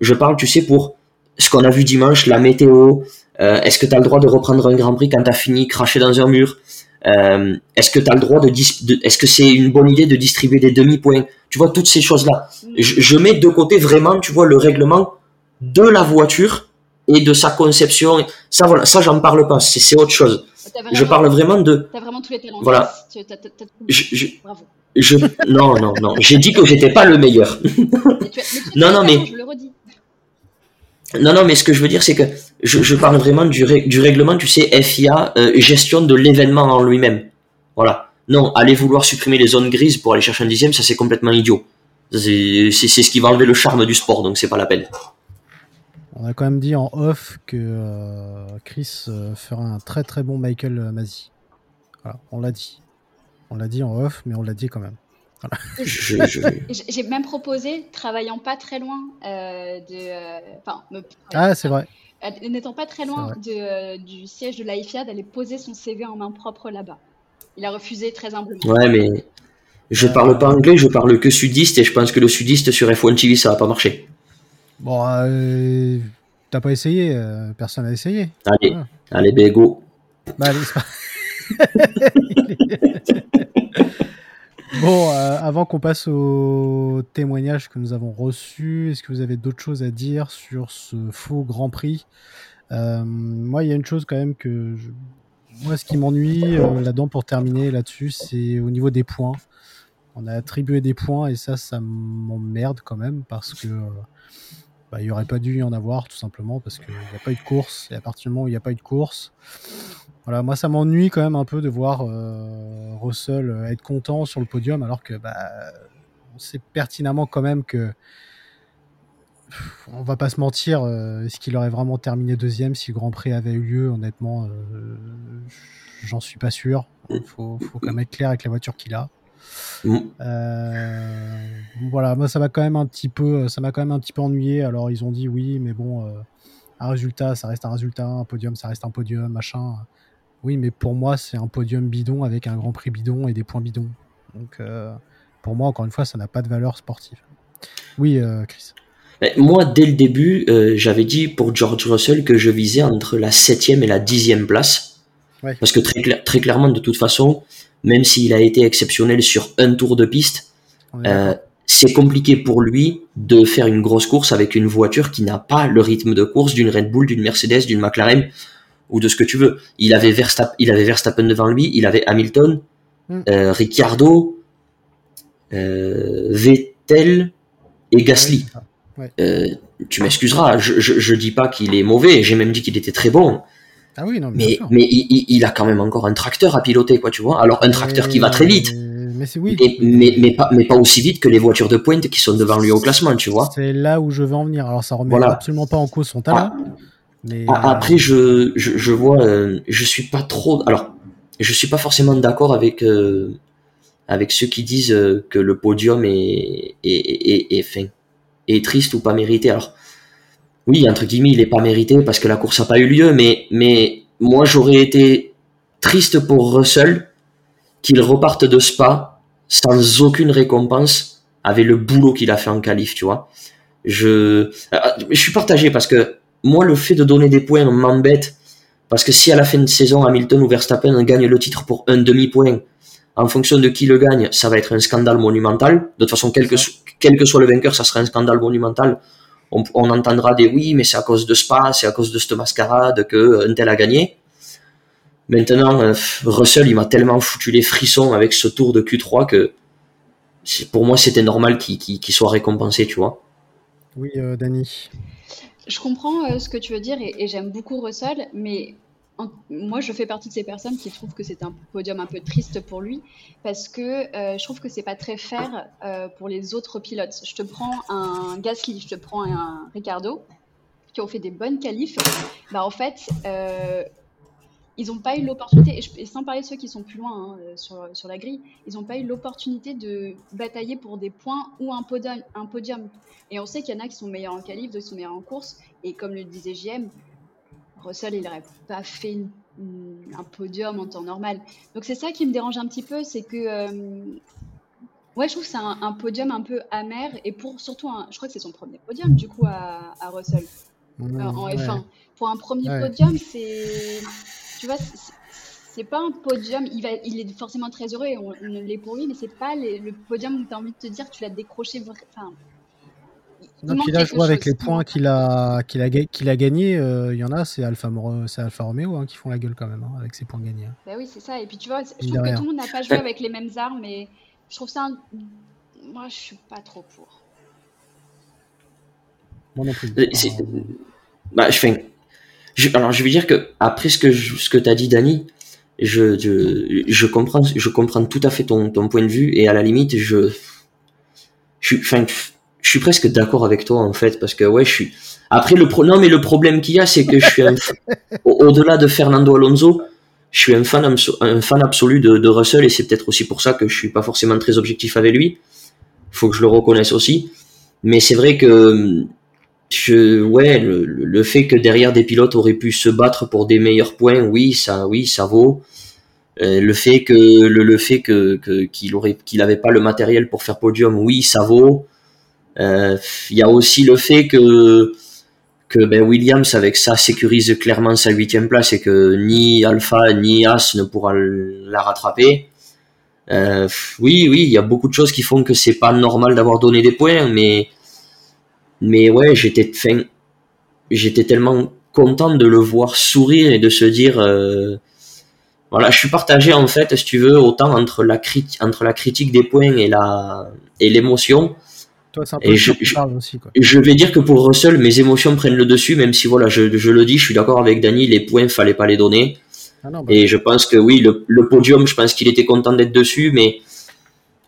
Je parle, tu sais, pour ce qu'on a vu dimanche, la météo, euh, est-ce que tu as le droit de reprendre un Grand Prix quand tu as fini craché dans un mur? Euh, Est-ce que tu as le droit de, est-ce que c'est une bonne idée de distribuer des demi-points? Tu vois toutes ces choses-là. Je, mets de côté vraiment, tu vois, le règlement de la voiture et de sa conception. Ça, voilà, ça j'en parle pas. C'est autre chose. Je parle vraiment de. T'as vraiment tous les talents. Voilà. je, Bravo. Je, non, non, non. J'ai dit que j'étais pas le meilleur. non, non, mais. Je le redis. Non, non, mais ce que je veux dire, c'est que je, parle vraiment du, du, règlement, tu sais, FIA, euh, gestion de l'événement en lui-même. Voilà. Non, aller vouloir supprimer les zones grises pour aller chercher un dixième, ça c'est complètement idiot. C'est ce qui va enlever le charme du sport, donc c'est pas la peine. On a quand même dit en off que euh, Chris euh, fera un très très bon Michael Masi. Voilà, on l'a dit. On l'a dit en off, mais on l'a dit quand même. J'ai même proposé, travaillant pas très loin euh, de. Euh, enfin, ah, c'est vrai. Euh, n'étant pas très loin de, du siège de l'AIFIA, d'aller poser son CV en main propre là-bas. Il a refusé très humblement. Ouais, mais je parle pas anglais, je parle que sudiste et je pense que le sudiste sur F1 TV ça va pas marcher. Bon, t'as pas essayé, personne n'a essayé. Allez, allez, ben go. Bah, allez, Bon, euh, avant qu'on passe au témoignage que nous avons reçu, est-ce que vous avez d'autres choses à dire sur ce faux Grand Prix? Euh, Moi, il y a une chose quand même que... Moi, ce qui m'ennuie euh, là-dedans, pour terminer là-dessus, c'est au niveau des points. On a attribué des points et ça, ça m'emmerde quand même parce que... Bah, il n'y aurait pas dû y en avoir tout simplement parce qu'il n'y a pas eu de course et à partir du moment où il n'y a pas eu de course, voilà, moi ça m'ennuie quand même un peu de voir euh, Russell euh, être content sur le podium alors que bah, on sait pertinemment quand même que on va pas se mentir, euh, est-ce qu'il aurait vraiment terminé deuxième si le Grand Prix avait eu lieu? Honnêtement, j'en suis pas sûr. Il faut, faut, quand même être clair avec la voiture qu'il a. Mm. voilà, moi ça m'a quand même un petit peu, ça m'a quand même un petit peu ennuyé. Alors ils ont dit oui, mais bon, un résultat, ça reste un résultat, un podium, ça reste un podium, machin. Oui, mais pour moi, c'est un podium bidon avec un grand prix bidon et des points bidons. Donc, euh, pour moi, encore une fois, ça n'a pas de valeur sportive. Oui, euh, Chris. Moi, dès le début, euh, j'avais dit pour George Russell que je visais entre la 7 et la 10 place. Parce que très, très clairement, de toute façon, même s'il a été exceptionnel sur un tour de piste, c'est compliqué pour lui de faire une grosse course avec une voiture qui n'a pas le rythme de course d'une Red Bull, d'une Mercedes, d'une McLaren ou de ce que tu veux. Il avait Verstappen, il avait Verstappen devant lui, il avait Hamilton, mm. euh, Ricciardo, euh, Vettel et Gasly. Euh, tu m'excuseras, je, je, dis pas qu'il est mauvais, j'ai même dit qu'il était très bon. Ah oui, non, mais mais il, a quand même encore un tracteur à piloter, quoi, tu vois. Alors un tracteur qui va très vite. Mais, oui. mais, mais, pas, mais pas aussi vite que les voitures de pointe qui sont devant lui au classement, tu vois. C'est là où je veux en venir. Alors ça remet absolument pas en cause son talent. Ah. Mais... Ah, après, je, je, je vois, euh, je suis pas trop. Alors, je suis pas forcément d'accord avec euh, avec ceux qui disent euh, que le podium est est, est, est, fin, est triste ou pas mérité. Alors, oui, entre guillemets, il est pas mérité parce que la course a pas eu lieu, mais, mais moi, j'aurais été triste pour Russell qu'il reparte de Spa sans aucune récompense avec le boulot qu'il a fait en qualif, tu vois. Je, euh, je suis partagé parce que moi, le fait de donner des points m'embête parce que si à la fin de saison, Hamilton ou Verstappen gagne le titre pour un demi-point, en fonction de qui le gagne, ça va être un scandale monumental. De toute façon, quel que, quel que soit le vainqueur, ça sera un scandale monumental. On, on entendra des oui, mais c'est à cause de Spa, c'est à cause de cette mascarade que un tel a gagné. Maintenant, euh, Russell, il m'a tellement foutu les frissons avec ce tour de Q3 que pour moi, c'était normal qu'il soit récompensé, tu vois. Oui, euh, Dani. Je comprends euh, ce que tu veux dire et j'aime beaucoup Russell, mais moi, je fais partie de ces personnes qui trouvent que c'est un podium un peu triste pour lui parce que euh, je trouve que c'est pas très fair euh, pour les autres pilotes. Je te prends un Gasly, je te prends un Ricardo qui ont fait des bonnes qualifs. Bah, en fait, ils n'ont pas eu l'opportunité, et, sans parler de ceux qui sont plus loin hein, sur, sur, la grille, ils n'ont pas eu l'opportunité de batailler pour des points ou un podium, un podium. Et on sait qu'il y en a qui sont meilleurs en qualif, d'autres qui sont meilleurs en course. Et comme le disait JM, Russell, il n'aurait pas fait un podium en temps normal. Donc c'est ça qui me dérange un petit peu, c'est que euh, ouais, je trouve que c'est un, podium un peu amer et pour surtout, je crois que c'est son premier podium du coup à, Russell euh, en F1. Pour un premier podium, c'est tu vois, c'est pas un podium. Il, va, il est forcément très heureux et on, l'est pour lui, mais c'est pas le podium où tu as envie de te dire que tu l'as décroché. Enfin, non, puis là, je vois avec les points qu'il a, qu'il a, qu'il a gagné, euh, il y en a, c'est Alpha, Alpha Romeo hein, qui font la gueule quand même, hein, avec ses points gagnés. Hein. Bah oui, c'est ça. Et puis tu vois, je trouve que tout le monde n'a pas joué avec les mêmes armes, mais je trouve ça. Moi, je suis pas trop pour. Moi non plus. Euh, bah, je fais. Alors, je veux dire que, après ce que, ce que tu as dit, Dani, je, je, je, comprends, je comprends tout à fait ton, ton point de vue, et à la limite, je. Je, enfin, je suis presque d'accord avec toi en fait parce que ouais je suis après le pro... non mais le problème qu'il y a c'est que je suis un... au-delà de Fernando Alonso je suis un fan un fan absolu de, de Russell et c'est peut-être aussi pour ça que je suis pas forcément très objectif avec lui faut que je le reconnaisse aussi mais c'est vrai que je ouais le, le, fait que derrière des pilotes auraient pu se battre pour des meilleurs points oui ça oui ça vaut euh, le fait que le, le fait que qu'il aurait qu'il avait pas le matériel pour faire podium oui ça vaut euh, il y a aussi le fait que que ben, Williams avec ça sécurise clairement sa huitième place et que ni Alpha ni As ne pourra la rattraper. Euh, oui, oui, il y a beaucoup de choses qui font que c'est pas normal d'avoir donné des points, mais mais ouais, j'étais fin, j'étais tellement content de le voir sourire et de se dire euh, voilà, je suis partagé en fait, si tu veux, autant entre la critique entre la critique des points et la et l'émotion. Et je, je, vais dire que pour Russell, mes émotions prennent le dessus, même si voilà, je, le dis, je suis d'accord avec Danny, les points, fallait pas les donner. Ah bah et je pense que oui, le, podium, je pense qu'il était content d'être dessus, mais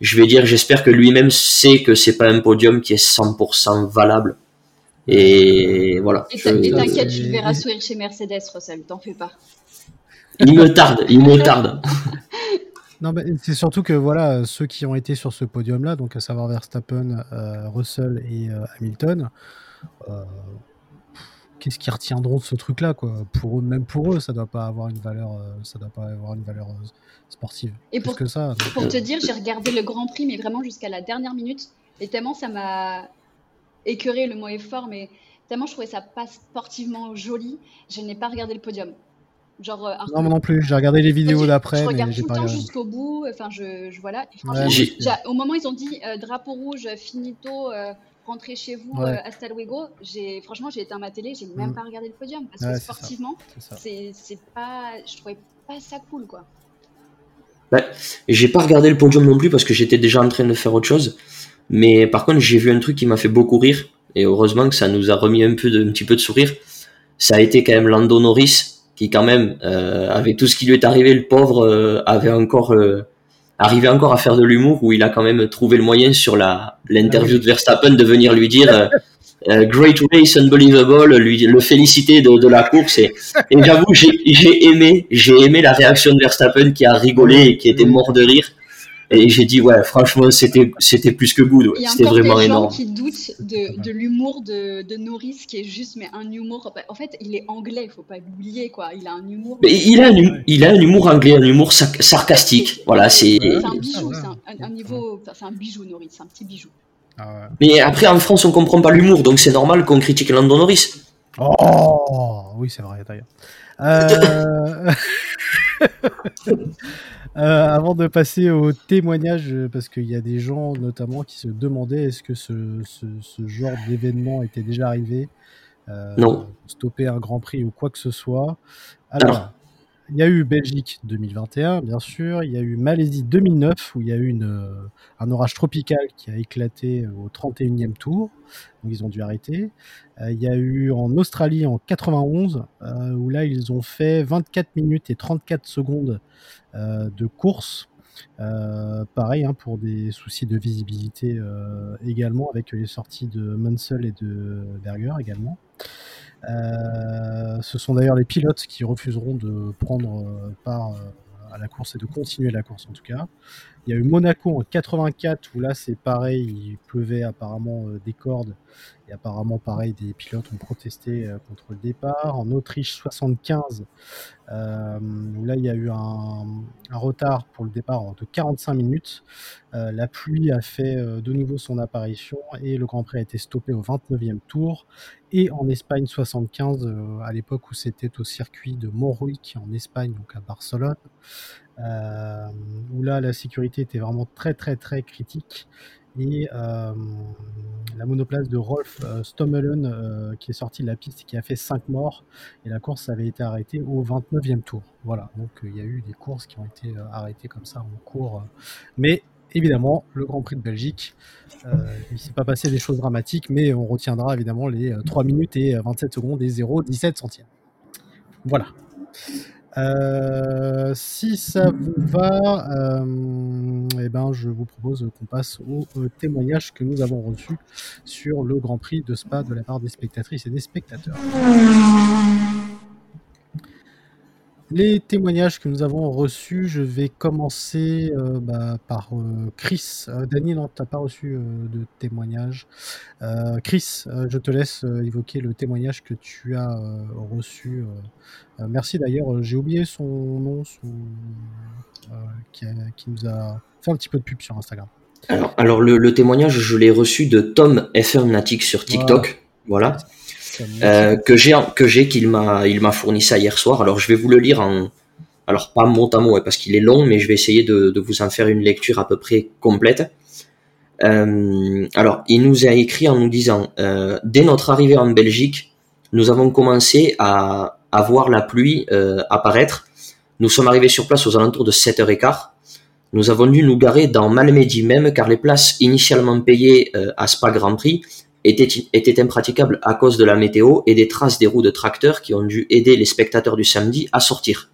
je vais dire, j'espère que lui-même sait que c'est pas un podium qui est 100% valable. Et voilà. Et t'inquiète, tu verras sourire chez Mercedes, Russell, t'en fais pas. Il me tarde, il me tarde. Non, c'est surtout que voilà, ceux qui ont été sur ce podium-là, donc à savoir Verstappen, euh, Russell et euh, Hamilton, euh, qu'est-ce qu'ils retiendront de ce truc-là, quoi Pour eux, même pour eux, ça doit pas avoir une valeur, ça doit pas avoir une valeur sportive. Et pour, que ça, pour te dire, j'ai regardé le Grand Prix, mais vraiment jusqu'à la dernière minute, et tellement ça m'a écœuré, le mot est fort, mais tellement je trouvais ça pas sportivement joli, je n'ai pas regardé le podium. Genre, euh, non, moi non plus. J'ai regardé les vidéos d'après. Je regarde tout le temps jusqu'au bout. Enfin, je, je voilà. au moment où ils ont dit euh, drapeau rouge, finito, euh, rentrez chez vous, ouais. hasta luego, j'ai franchement, j'ai éteint ma télé, j'ai même mm. pas regardé le podium parce que sportivement, c'est pas, je trouvais pas ça cool, quoi. Bah, j'ai pas regardé le podium non plus parce que j'étais déjà en train de faire autre chose. Mais par contre, j'ai vu un truc qui m'a fait beaucoup rire et heureusement que ça nous a remis un peu de, un petit peu de sourire. Ça a été quand même Lando Norris qui quand même euh, avec tout ce qui lui est arrivé, le pauvre euh, avait encore euh, arrivé encore à faire de l'humour où il a quand même trouvé le moyen sur la l'interview de Verstappen de venir lui dire euh, great race, unbelievable, lui le féliciter de, de la course. Et, et j'avoue j'ai aimé j'ai aimé la réaction de Verstappen qui a rigolé et qui était mort de rire et j'ai dit, ouais, franchement, c'était, c'était plus que good. C'était vraiment énorme. Il y a des gens qui doutent de, de l'humour de, de, Norris, qui est juste, mais un humour. En fait, il est anglais, faut pas l'oublier, quoi. Il a un humour. Mais il a un, il a un humour anglais, un humour sarcastique. Voilà, c'est. C'est un bijou, c'est un, niveau. C'est un bijou, Norris, c'est un petit bijou. Ah mais après, en France, on comprend pas l'humour, donc c'est normal qu'on critique Landon Norris. Oh, oui, c'est vrai, d'ailleurs. Euh... Euh, avant de passer au témoignage, euh, parce qu'il y a des gens notamment qui se demandaient est-ce que ce, ce, genre d'événement était déjà arrivé euh, Non. Stopper un Grand Prix ou quoi que ce soit. Alors, il y a eu Belgique 2021, bien sûr. Il y a eu Malaisie 2009, où il y a eu une, un orage tropical qui a éclaté au 31e tour. Donc ils ont dû arrêter. il y a eu en Australie en 91, où là ils ont fait 24 minutes et 34 secondes euh, de course. Euh, pareil hein, pour des soucis de visibilité euh, également avec les sorties de Munsell et de Berger également. Ce sont d'ailleurs les pilotes qui refuseront de prendre part à la course et de continuer la course en tout cas. Il y a eu Monaco en 84 où là c'est pareil, il pleuvait apparemment des cordes et apparemment, pareil, des pilotes ont protesté euh, contre le départ. En Autriche 75, euh, là, il y a eu un, retard pour le départ de 45 minutes. Euh, la pluie a fait de nouveau son apparition et le Grand Prix a été stoppé au 29e tour. Et en Espagne 75, à l'époque où c'était au circuit de Montjuic en Espagne, donc à Barcelone, où là, la sécurité était vraiment très, très, très critique et euh, la monoplace de Rolf euh, Stommelen euh, qui est sorti de la piste et qui a fait 5 morts et la course avait été arrêtée au 29e tour. Voilà, donc il y a eu des courses qui ont été arrêtées comme ça en cours. mais évidemment, le Grand Prix de Belgique, il ne s'est pas passé des choses dramatiques, mais on retiendra évidemment les 3 minutes et 27 secondes et 0,17 centièmes. Voilà. Si ça vous va, eh ben, je vous propose qu'on passe au, au, témoignage que nous avons reçu sur le Grand Prix de Spa de la part des spectatrices et des spectateurs. Les témoignages que nous avons reçus, je vais commencer euh, bah, par euh, Chris. Euh, Daniel, non, tu n'as pas reçu de témoignage. Chris, je te laisse évoquer le témoignage que tu as reçu. merci d'ailleurs, j'ai oublié son nom, qui, nous a fait un petit peu de pub sur Instagram. Alors, le, témoignage, je l'ai reçu de Tom F1 sur TikTok. voilà. Euh, que j'ai que j'ai qu'il m'a il m'a fourni ça hier soir. Alors je vais vous le lire en alors pas mot à mot parce qu'il est long, mais je vais essayer de, de, vous en faire une lecture à peu près complète. Euh, alors il nous a écrit en nous disant euh, dès notre arrivée en Belgique, nous avons commencé à, à voir la pluie euh, apparaître. Nous sommes arrivés sur place aux alentours de 7h15. Nous avons dû nous garer dans Malmedy même car les places initialement payées à Spa Grand Prix était, impraticable à cause de la météo et des traces des roues de tracteurs qui ont dû aider les spectateurs du samedi à sortir.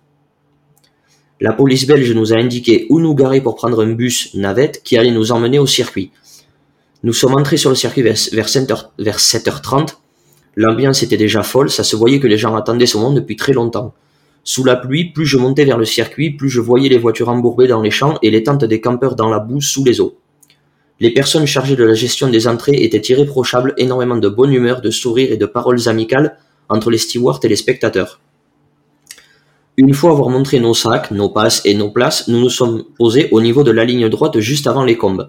La police belge nous a indiqué où nous garer pour prendre un bus navette qui allait nous emmener au circuit. Nous sommes entrés sur le circuit vers, 7h30. L'ambiance était déjà folle, ça se voyait que les gens attendaient ce moment depuis très longtemps. Sous la pluie, plus je montais vers le circuit, plus je voyais les voitures embourbées dans les champs et les tentes des campeurs dans la boue sous les eaux. Les personnes chargées de la gestion des entrées étaient irréprochables, énormément de bonne humeur, de sourires et de paroles amicales entre les stewards et les spectateurs. Une fois avoir montré nos sacs, nos passes et nos places, nous nous sommes posés au niveau de la ligne droite juste avant les combes.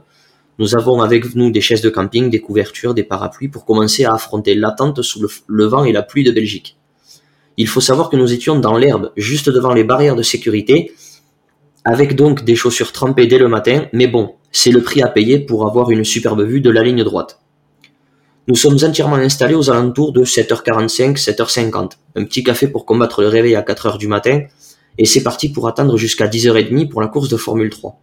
Nous avons avec nous des chaises de camping, des couvertures, des parapluies pour commencer à affronter l'attente sous le, vent et la pluie de Belgique. Il faut savoir que nous étions dans l'herbe, juste devant les barrières de sécurité, avec donc des chaussures trempées dès le matin, mais bon, c'est le prix à payer pour avoir une superbe vue de la ligne droite. Nous sommes entièrement installés aux alentours de 7h45, 7h50. Un petit café pour combattre le réveil à 4h du matin, et c'est parti pour attendre jusqu'à 10h30 pour la course de Formule 3.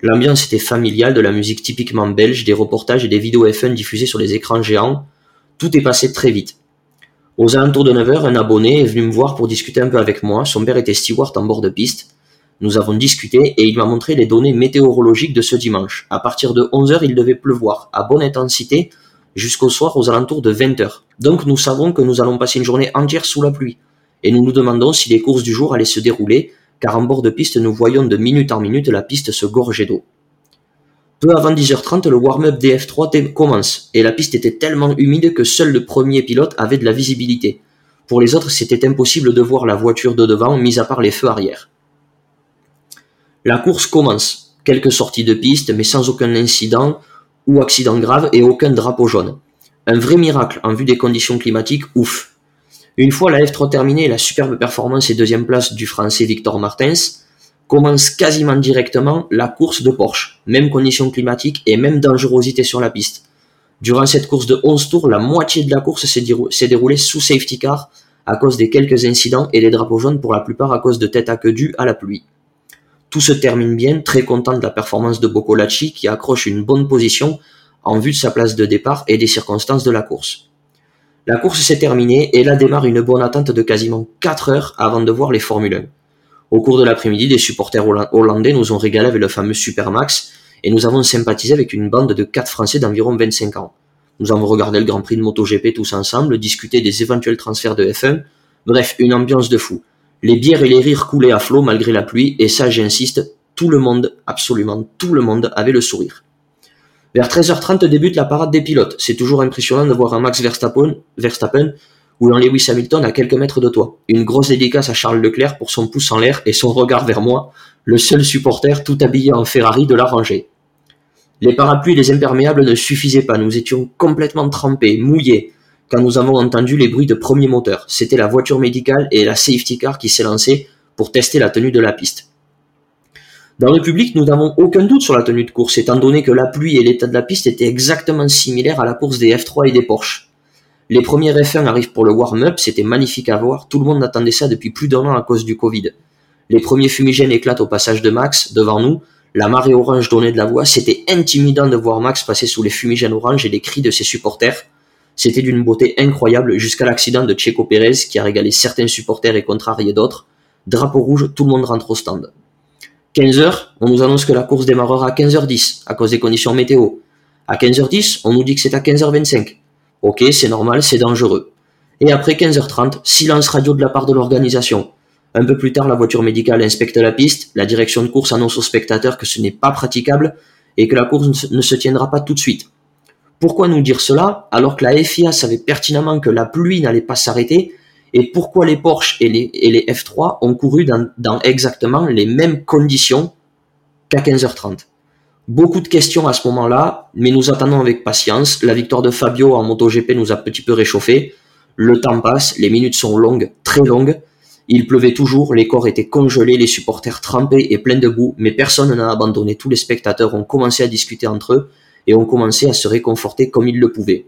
L'ambiance était familiale, de la musique typiquement belge, des reportages et des vidéos F1 diffusées sur les écrans géants. Tout est passé très vite. Aux alentours de 9h, un abonné est venu me voir pour discuter un peu avec moi. Son père était steward en bord de piste. Nous avons discuté et il m'a montré les données météorologiques de ce dimanche. À partir de 11h, il devait pleuvoir à bonne intensité jusqu'au soir aux alentours de 20h. Donc nous savons que nous allons passer une journée entière sous la pluie. Et nous nous demandons si les courses du jour allaient se dérouler car en bord de piste, nous voyons de minute en minute la piste se gorger d'eau. Peu avant 10h30, le warm-up des F3 commence, et la piste était tellement humide que seul le premier pilote avait de la visibilité. Pour les autres, c'était impossible de voir la voiture de devant, mis à part les feux arrière. La course commence. Quelques sorties de piste, mais sans aucun incident ou accident grave et aucun drapeau jaune. Un vrai miracle en vue des conditions climatiques, ouf. Une fois la F3 terminée, la superbe performance et deuxième place du français Victor Martens commence quasiment directement la course de Porsche. Même conditions climatiques et même dangerosité sur la piste. Durant cette course de 11 tours, la moitié de la course s'est déroulée sous safety car à cause des quelques incidents et des drapeaux jaunes pour la plupart à cause de tête à queue due à la pluie. Tout se termine bien, très content de la performance de Boccolacci qui accroche une bonne position en vue de sa place de départ et des circonstances de la course. La course s'est terminée et là démarre une bonne attente de quasiment 4 heures avant de voir les Formule 1. Au cours de l'après-midi, des supporters hollandais nous ont régalé avec le fameux Supermax et nous avons sympathisé avec une bande de 4 Français d'environ 25 ans. Nous avons regardé le Grand Prix de MotoGP tous ensemble, discuté des éventuels transferts de F1, bref, une ambiance de fou. Les bières et les rires coulaient à flot malgré la pluie et ça j'insiste, tout le monde, absolument tout le monde avait le sourire. Vers 13h30 débute la parade des pilotes. C'est toujours impressionnant de voir un Max Verstappen, ou un Lewis Hamilton à quelques mètres de toi. Une grosse dédicace à Charles Leclerc pour son pouce en l'air et son regard vers moi, le seul supporter tout habillé en Ferrari de la rangée. Les parapluies et les imperméables ne suffisaient pas, nous étions complètement trempés, mouillés, quand nous avons entendu les bruits de premier moteur. C'était la voiture médicale et la safety car qui s'est lancée pour tester la tenue de la piste. Dans le public, nous n'avons aucun doute sur la tenue de course, étant donné que la pluie et l'état de la piste étaient exactement similaires à la course des F3 et des Porsche. Les premiers F1 arrivent pour le warm-up, c'était magnifique à voir, tout le monde attendait ça depuis plus d'un an à cause du Covid. Les premiers fumigènes éclatent au passage de Max, devant nous, la marée orange donnait de la voix, c'était intimidant de voir Max passer sous les fumigènes orange et les cris de ses supporters. C'était d'une beauté incroyable jusqu'à l'accident de Checo Pérez qui a régalé certains supporters et contrarié d'autres. Drapeau rouge, tout le monde rentre au stand. 15h, on nous annonce que la course démarrera à 15h10 à cause des conditions météo. À 15h10, on nous dit que c'est à 15h25. Ok, c'est normal, c'est dangereux. Et après 15h30, silence radio de la part de l'organisation. Un peu plus tard, la voiture médicale inspecte la piste, la direction de course annonce aux spectateurs que ce n'est pas praticable et que la course ne se tiendra pas tout de suite. Pourquoi nous dire cela alors que la FIA savait pertinemment que la pluie n'allait pas s'arrêter et pourquoi les Porsche et les, et les F3 ont couru dans, exactement les mêmes conditions qu'à 15h30. Beaucoup de questions à ce moment-là, mais nous attendons avec patience. La victoire de Fabio en MotoGP nous a petit peu réchauffé. Le temps passe, les minutes sont longues, très longues. Il pleuvait toujours, les corps étaient congelés, les supporters trempés et pleins de boue, mais personne n'a abandonné. Tous les spectateurs ont commencé à discuter entre eux et ont commencé à se réconforter comme ils le pouvaient.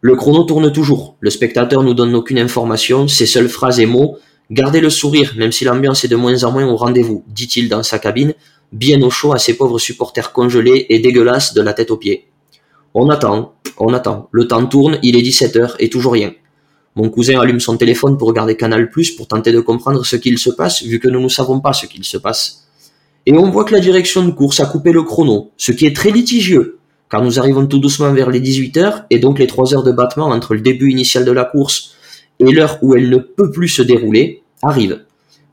Le chrono tourne toujours. Le spectateur nous donne aucune information, ses seules phrases et mots. Gardez le sourire, même si l'ambiance est de moins en moins au rendez-vous, dit-il dans sa cabine, bien au chaud à ses pauvres supporters congelés et dégueulasses de la tête aux pieds. On attend, on attend. Le temps tourne, il est 17h et toujours rien. Mon cousin allume son téléphone pour regarder Canal Plus pour tenter de comprendre ce qu'il se passe, vu que nous ne savons pas ce qu'il se passe. Et on voit que la direction de course a coupé le chrono, ce qui est très litigieux, car nous arrivons tout doucement vers les 18 heures, et donc les 3 heures de battement entre le début initial de la course et l'heure où elle ne peut plus se dérouler arrivent.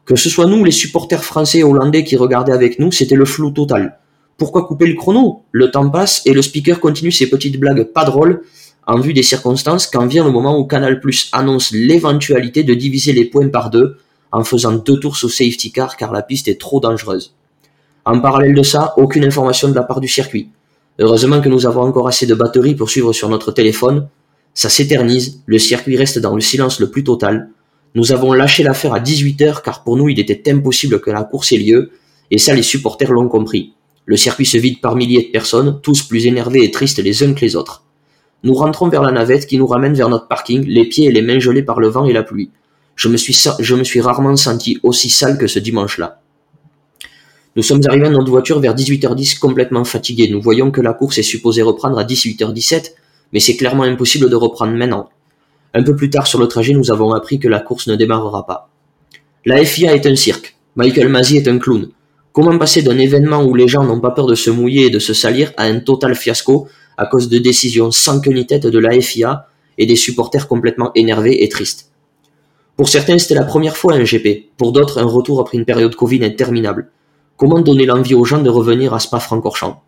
Que ce soit nous, les supporters français et hollandais qui regardaient avec nous, c'était le flou total. Pourquoi couper le chrono? Le temps passe et le speaker continue ses petites blagues pas drôles en vue des circonstances quand vient le moment où Canal Plus annonce l'éventualité de diviser les points par deux en faisant deux tours au safety car car la piste est trop dangereuse. En parallèle de ça, aucune information de la part du circuit. Heureusement que nous avons encore assez de batterie pour suivre sur notre téléphone. Ça s'éternise, le circuit reste dans le silence le plus total. Nous avons lâché l'affaire à 18h car pour nous il était impossible que la course ait lieu, et ça les supporters l'ont compris. Le circuit se vide par milliers de personnes, tous plus énervés et tristes les uns que les autres. Nous rentrons vers la navette qui nous ramène vers notre parking, les pieds et les mains gelés par le vent et la pluie. Je me suis, je me suis rarement senti aussi sale que ce dimanche-là. Nous sommes arrivés à notre voiture vers 18h10 complètement fatigués. Nous voyons que la course est supposée reprendre à 18h17, mais c'est clairement impossible de reprendre maintenant. Un peu plus tard sur le trajet, nous avons appris que la course ne démarrera pas. La FIA est un cirque. Michael Masi est un clown. Comment passer d'un événement où les gens n'ont pas peur de se mouiller et de se salir à un total fiasco à cause de décisions sans queue ni tête de la FIA et des supporters complètement énervés et tristes? Pour certains, c'était la première fois un GP, pour d'autres, un retour après une période Covid interminable. Comment donner l'envie aux gens de revenir à Spa-Francorchamps?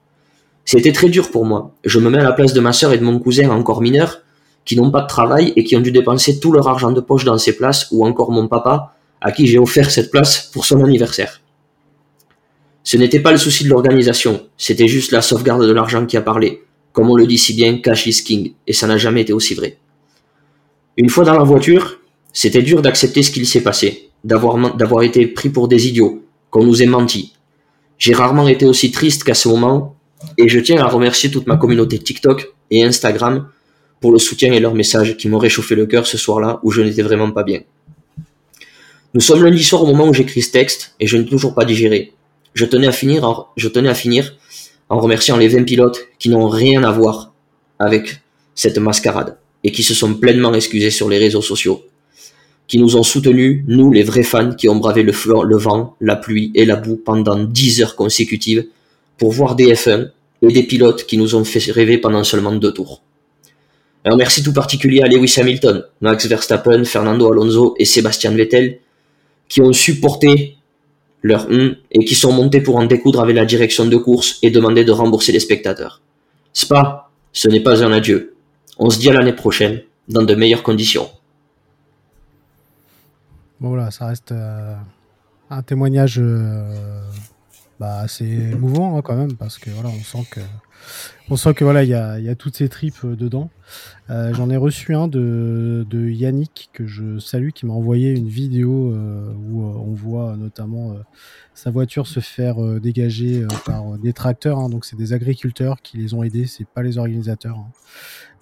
C'était très dur pour moi. Je me mets à la place de ma sœur et de mon cousin encore mineurs, qui n'ont pas de travail et qui ont dû dépenser tout leur argent de poche dans ces places, ou encore mon papa, à qui j'ai offert cette place pour son anniversaire. Ce n'était pas le souci de l'organisation, c'était juste la sauvegarde de l'argent qui a parlé. Comme on le dit si bien, cash is king, et ça n'a jamais été aussi vrai. Une fois dans la voiture, c'était dur d'accepter ce qu'il s'est passé, d'avoir été pris pour des idiots, qu'on nous ait menti. J'ai rarement été aussi triste qu'à ce moment, et je tiens à remercier toute ma communauté TikTok et Instagram pour le soutien et leurs messages qui m'ont réchauffé le cœur ce soir-là où je n'étais vraiment pas bien. Nous sommes lundi soir au moment où j'écris ce texte et je n'ai toujours pas digéré. Je tenais à finir, je tenais à finir en remerciant les 20 pilotes qui n'ont rien à voir avec cette mascarade et qui se sont pleinement excusés sur les réseaux sociaux, qui nous ont soutenus, nous les vrais fans qui ont bravé le, vent, la pluie et la boue pendant 10 heures consécutives pour voir des F1 et des pilotes qui nous ont fait rêver pendant seulement deux tours. Un merci tout particulier à Lewis Hamilton, Max Verstappen, Fernando Alonso et Sébastien Vettel qui ont supporté leur hum et qui sont montés pour en découdre avec la direction de course et demander de rembourser les spectateurs. Spa, ce n'est pas un adieu. On se dit à l'année prochaine, dans de meilleures conditions. Bon voilà, ça reste euh, un témoignage euh, bah, assez émouvant hein, quand même, parce que voilà, on sent que on sent que voilà, il y a, toutes ces tripes euh, dedans. J'en ai reçu un de, de, Yannick que je salue, qui m'a envoyé une vidéo où on voit notamment sa voiture se faire dégager par des tracteurs. Hein, donc c'est des agriculteurs qui les ont aidés, c'est pas les organisateurs. Hein.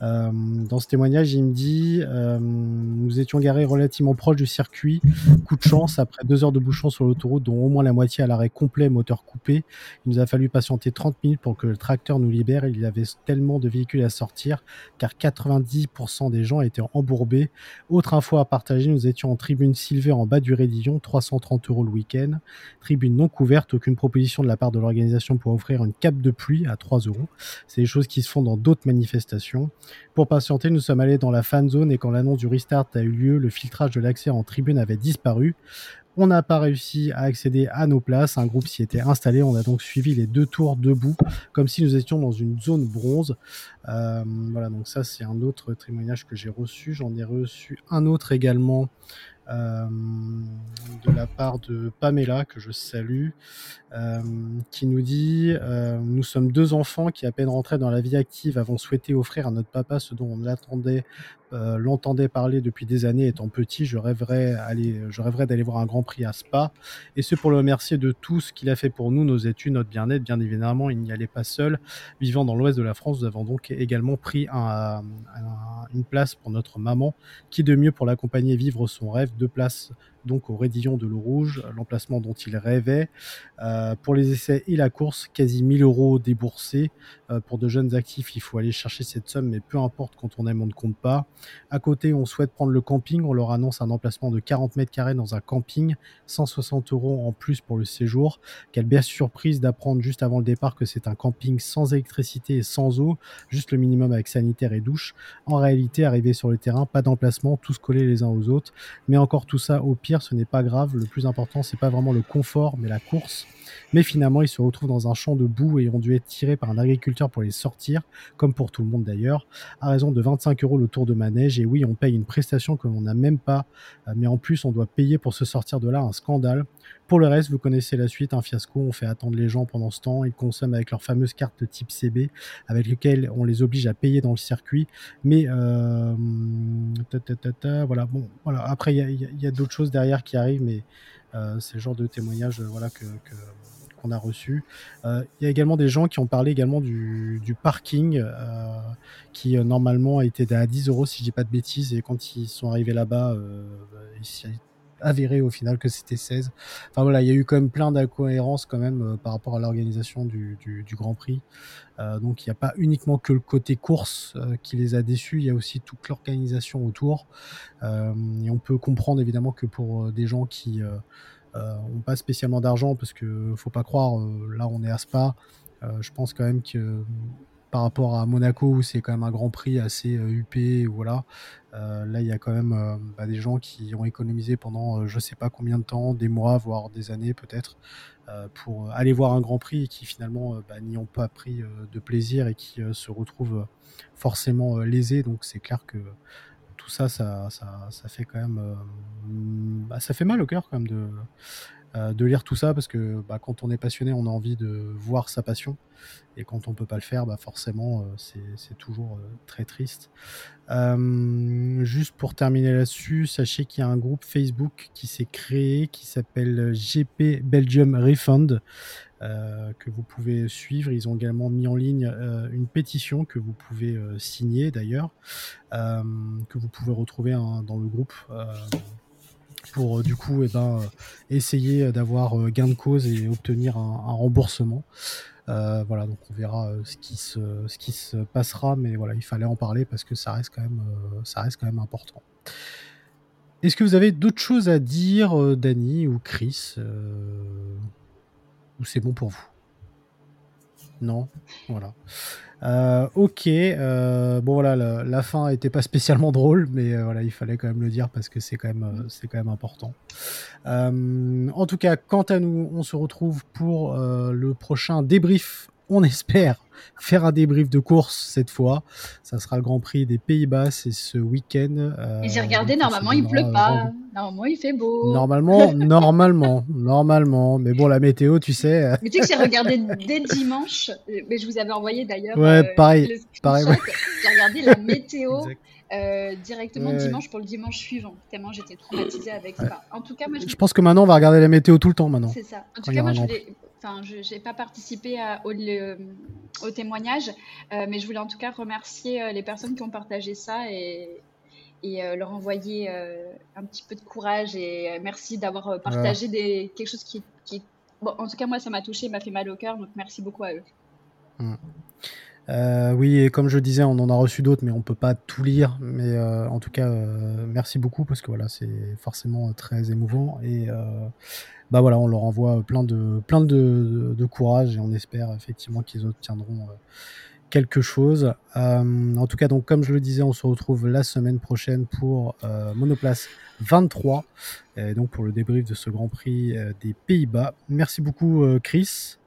Euh, dans ce témoignage, il me dit euh, Nous étions garés relativement proche du circuit. Coup de chance, après deux heures de bouchon sur l'autoroute, dont au moins la moitié à l'arrêt complet, moteur coupé, il nous a fallu patienter 30 minutes pour que le tracteur nous libère. Il y avait tellement de véhicules à sortir, car 90% des gens étaient embourbés. Autre info à partager nous étions en tribune Silver en bas du Rédillon, 330 euros le week-end. Tribune non couverte, aucune proposition de la part de l'organisation pour offrir une cape de pluie à 3 euros. C'est des choses qui se font dans d'autres manifestations. Pour patienter, nous sommes allés dans la fan zone et quand l'annonce du restart a eu lieu, le filtrage de l'accès en tribune avait disparu. On n'a pas réussi à accéder à nos places. Un groupe s'y était installé. On a donc suivi les deux tours debout, comme si nous étions dans une zone bronze. Euh, voilà, donc ça c'est un autre témoignage que j'ai reçu. J'en ai reçu un autre également de la part de Pamela, que je salue, euh, qui nous dit euh, Nous sommes deux enfants qui, à peine rentrés dans la vie active, avons souhaité offrir à notre papa ce dont on l'attendait euh, l'entendait parler depuis des années étant petit, je rêverais, je rêverais d'aller voir un Grand Prix à Spa. Et ce pour le remercier de tout ce qu'il a fait pour nous, nos études, notre bien-être. Bien évidemment, il n'y allait pas seul. Vivant dans l'ouest de la France, nous avons donc également pris un, un, une place pour notre maman. Qui de mieux pour l'accompagner vivre son rêve Deux places donc au Rédillon de l'eau rouge, l'emplacement dont il rêvait. Euh, pour les essais et la course, quasi 1000 euros déboursés. Euh, pour de jeunes actifs, il faut aller chercher cette somme, mais peu importe quand on aime, on ne compte pas. À côté, on souhaite prendre le camping. On leur annonce un emplacement de 40 mètres carrés dans un camping, 160 euros en plus pour le séjour. Quelle belle surprise d'apprendre juste avant le départ que c'est un camping sans électricité et sans eau, juste le minimum avec sanitaire et douche. En réalité, arrivé sur le terrain, pas d'emplacement, tous collés les uns aux autres. Mais encore tout ça, au pire, ce n'est pas grave. Le plus important, c'est pas vraiment le confort, mais la course. Mais finalement, ils se retrouvent dans un champ de boue et ont dû être tirés par un agriculteur pour les sortir, comme pour tout le monde d'ailleurs, à raison de 25 euros le tour de manège. Et oui, on paye une prestation que l'on n'a même pas, euh, mais en plus, on doit payer pour se sortir de là, un scandale. Pour le reste, vous connaissez la suite, un fiasco, on fait attendre les gens pendant ce temps, ils consomment avec leur fameuse carte type CB, avec lequel on les oblige à payer dans le circuit. Mais voilà, bon, voilà. Après, il y a, d'autres choses derrière qui arrivent, mais c'est le genre de témoignage voilà, que, qu'on a reçu. Il y a également des gens qui ont parlé également du, parking qui normalement était à 10 euros si je dis pas de bêtises et quand ils sont arrivés là-bas, avéré au final que c'était 16. Enfin voilà, il y a eu quand même plein d'incohérences quand même euh, par rapport à l'organisation du, Grand Prix. Euh, donc il n'y a pas uniquement que le côté course euh, qui les a déçus, il y a aussi toute l'organisation autour. et on peut comprendre évidemment que pour des gens qui n'ont pas spécialement d'argent, parce que faut pas croire, là on est à Spa, je pense quand même que par rapport à Monaco où c'est quand même un Grand Prix assez huppé, voilà. Euh, là, il y a quand même euh, bah, des gens qui ont économisé pendant euh, je sais pas combien de temps, des mois, voire des années peut-être, pour aller voir un Grand Prix et qui finalement bah, n'y ont pas pris de plaisir et qui se retrouvent forcément lésés. Donc c'est clair que tout ça, ça, ça, fait quand même, bah, ça fait mal au cœur quand même de, de lire tout ça parce que quand on est passionné, on a envie de voir sa passion. Et quand on peut pas le faire, bah forcément, euh, c'est toujours euh, très triste. Euh, juste pour terminer là-dessus, sachez qu'il y a un groupe Facebook qui s'est créé qui s'appelle GP Belgium Refund. que vous pouvez suivre. Ils ont également mis en ligne une pétition que vous pouvez signer d'ailleurs, que vous pouvez retrouver dans le groupe pour du coup eh ben, essayer d'avoir gain de cause et obtenir un, remboursement. Euh, voilà, donc on verra euh, ce qui se ce qui se passera, mais voilà, il fallait en parler parce que ça reste quand même euh, ça reste quand même important. Est-ce que vous avez d'autres choses à dire, Dany ou Chris, ou c'est bon pour vous? Non, voilà. Euh, ok, euh, bon voilà, la, fin était pas spécialement drôle, mais euh, il fallait quand même le dire parce que c'est quand même, c'est quand même important. en tout cas, quant à nous, on se retrouve pour le prochain débrief on espère faire un débrief de course cette fois. Ça sera le Grand Prix des Pays-Bas, c'est ce week-end. Euh, j'ai regardé, normalement il pleut pas. Normalement il fait beau. Normalement, normalement, normalement. Mais bon, la météo, tu sais. Euh, mais tu sais que j'ai regardé dès dimanche, mais je vous avais envoyé d'ailleurs. Ouais, euh, pareil. pareil J'ai regardé la météo. directement dimanche pour le dimanche suivant. Tellement j'étais traumatisée avec ça. En tout cas, moi, je... je... pense que maintenant on va regarder la météo tout le temps maintenant. C'est ça. En tout cas, moi je voulais Enfin, je n'ai pas participé au, au, témoignage, euh, mais je voulais en tout cas remercier euh, les personnes qui ont partagé ça et, et euh, leur envoyer un petit peu de courage et merci d'avoir partagé des, quelque chose qui, qui... Bon, en tout cas, moi, ça m'a touché, m'a fait mal au cœur, donc merci beaucoup à eux. Mmh. oui, et comme je disais, on en a reçu d'autres, mais on peut pas tout lire. Mais en tout cas, merci beaucoup parce que voilà, c'est forcément très émouvant et bah voilà, on leur envoie plein de, plein de, courage et on espère effectivement qu'ils obtiendront euh, quelque chose. Euh, en tout cas, donc comme je le disais, on se retrouve la semaine prochaine pour euh, Monoplace 23, et donc pour le débrief de ce Grand Prix des Pays-Bas. Merci beaucoup, Chris.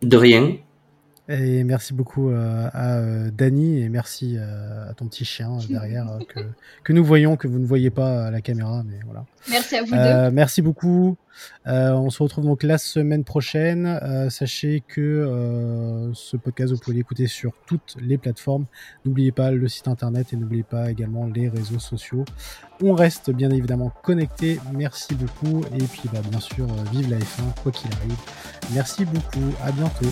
De rien. Et merci beaucoup euh, à euh, Dany et merci euh, à ton petit chien derrière que, que, nous voyons, que vous ne voyez pas à la caméra, mais voilà. Merci à vous deux. Merci beaucoup. on se retrouve donc la semaine prochaine. sachez que ce podcast, vous pouvez l'écouter sur toutes les plateformes. N'oubliez pas le site internet et n'oubliez pas également les réseaux sociaux. On reste bien évidemment connecté. Merci beaucoup. Et puis bah, bien sûr, vive la F1, quoi qu'il arrive. Merci beaucoup. À bientôt.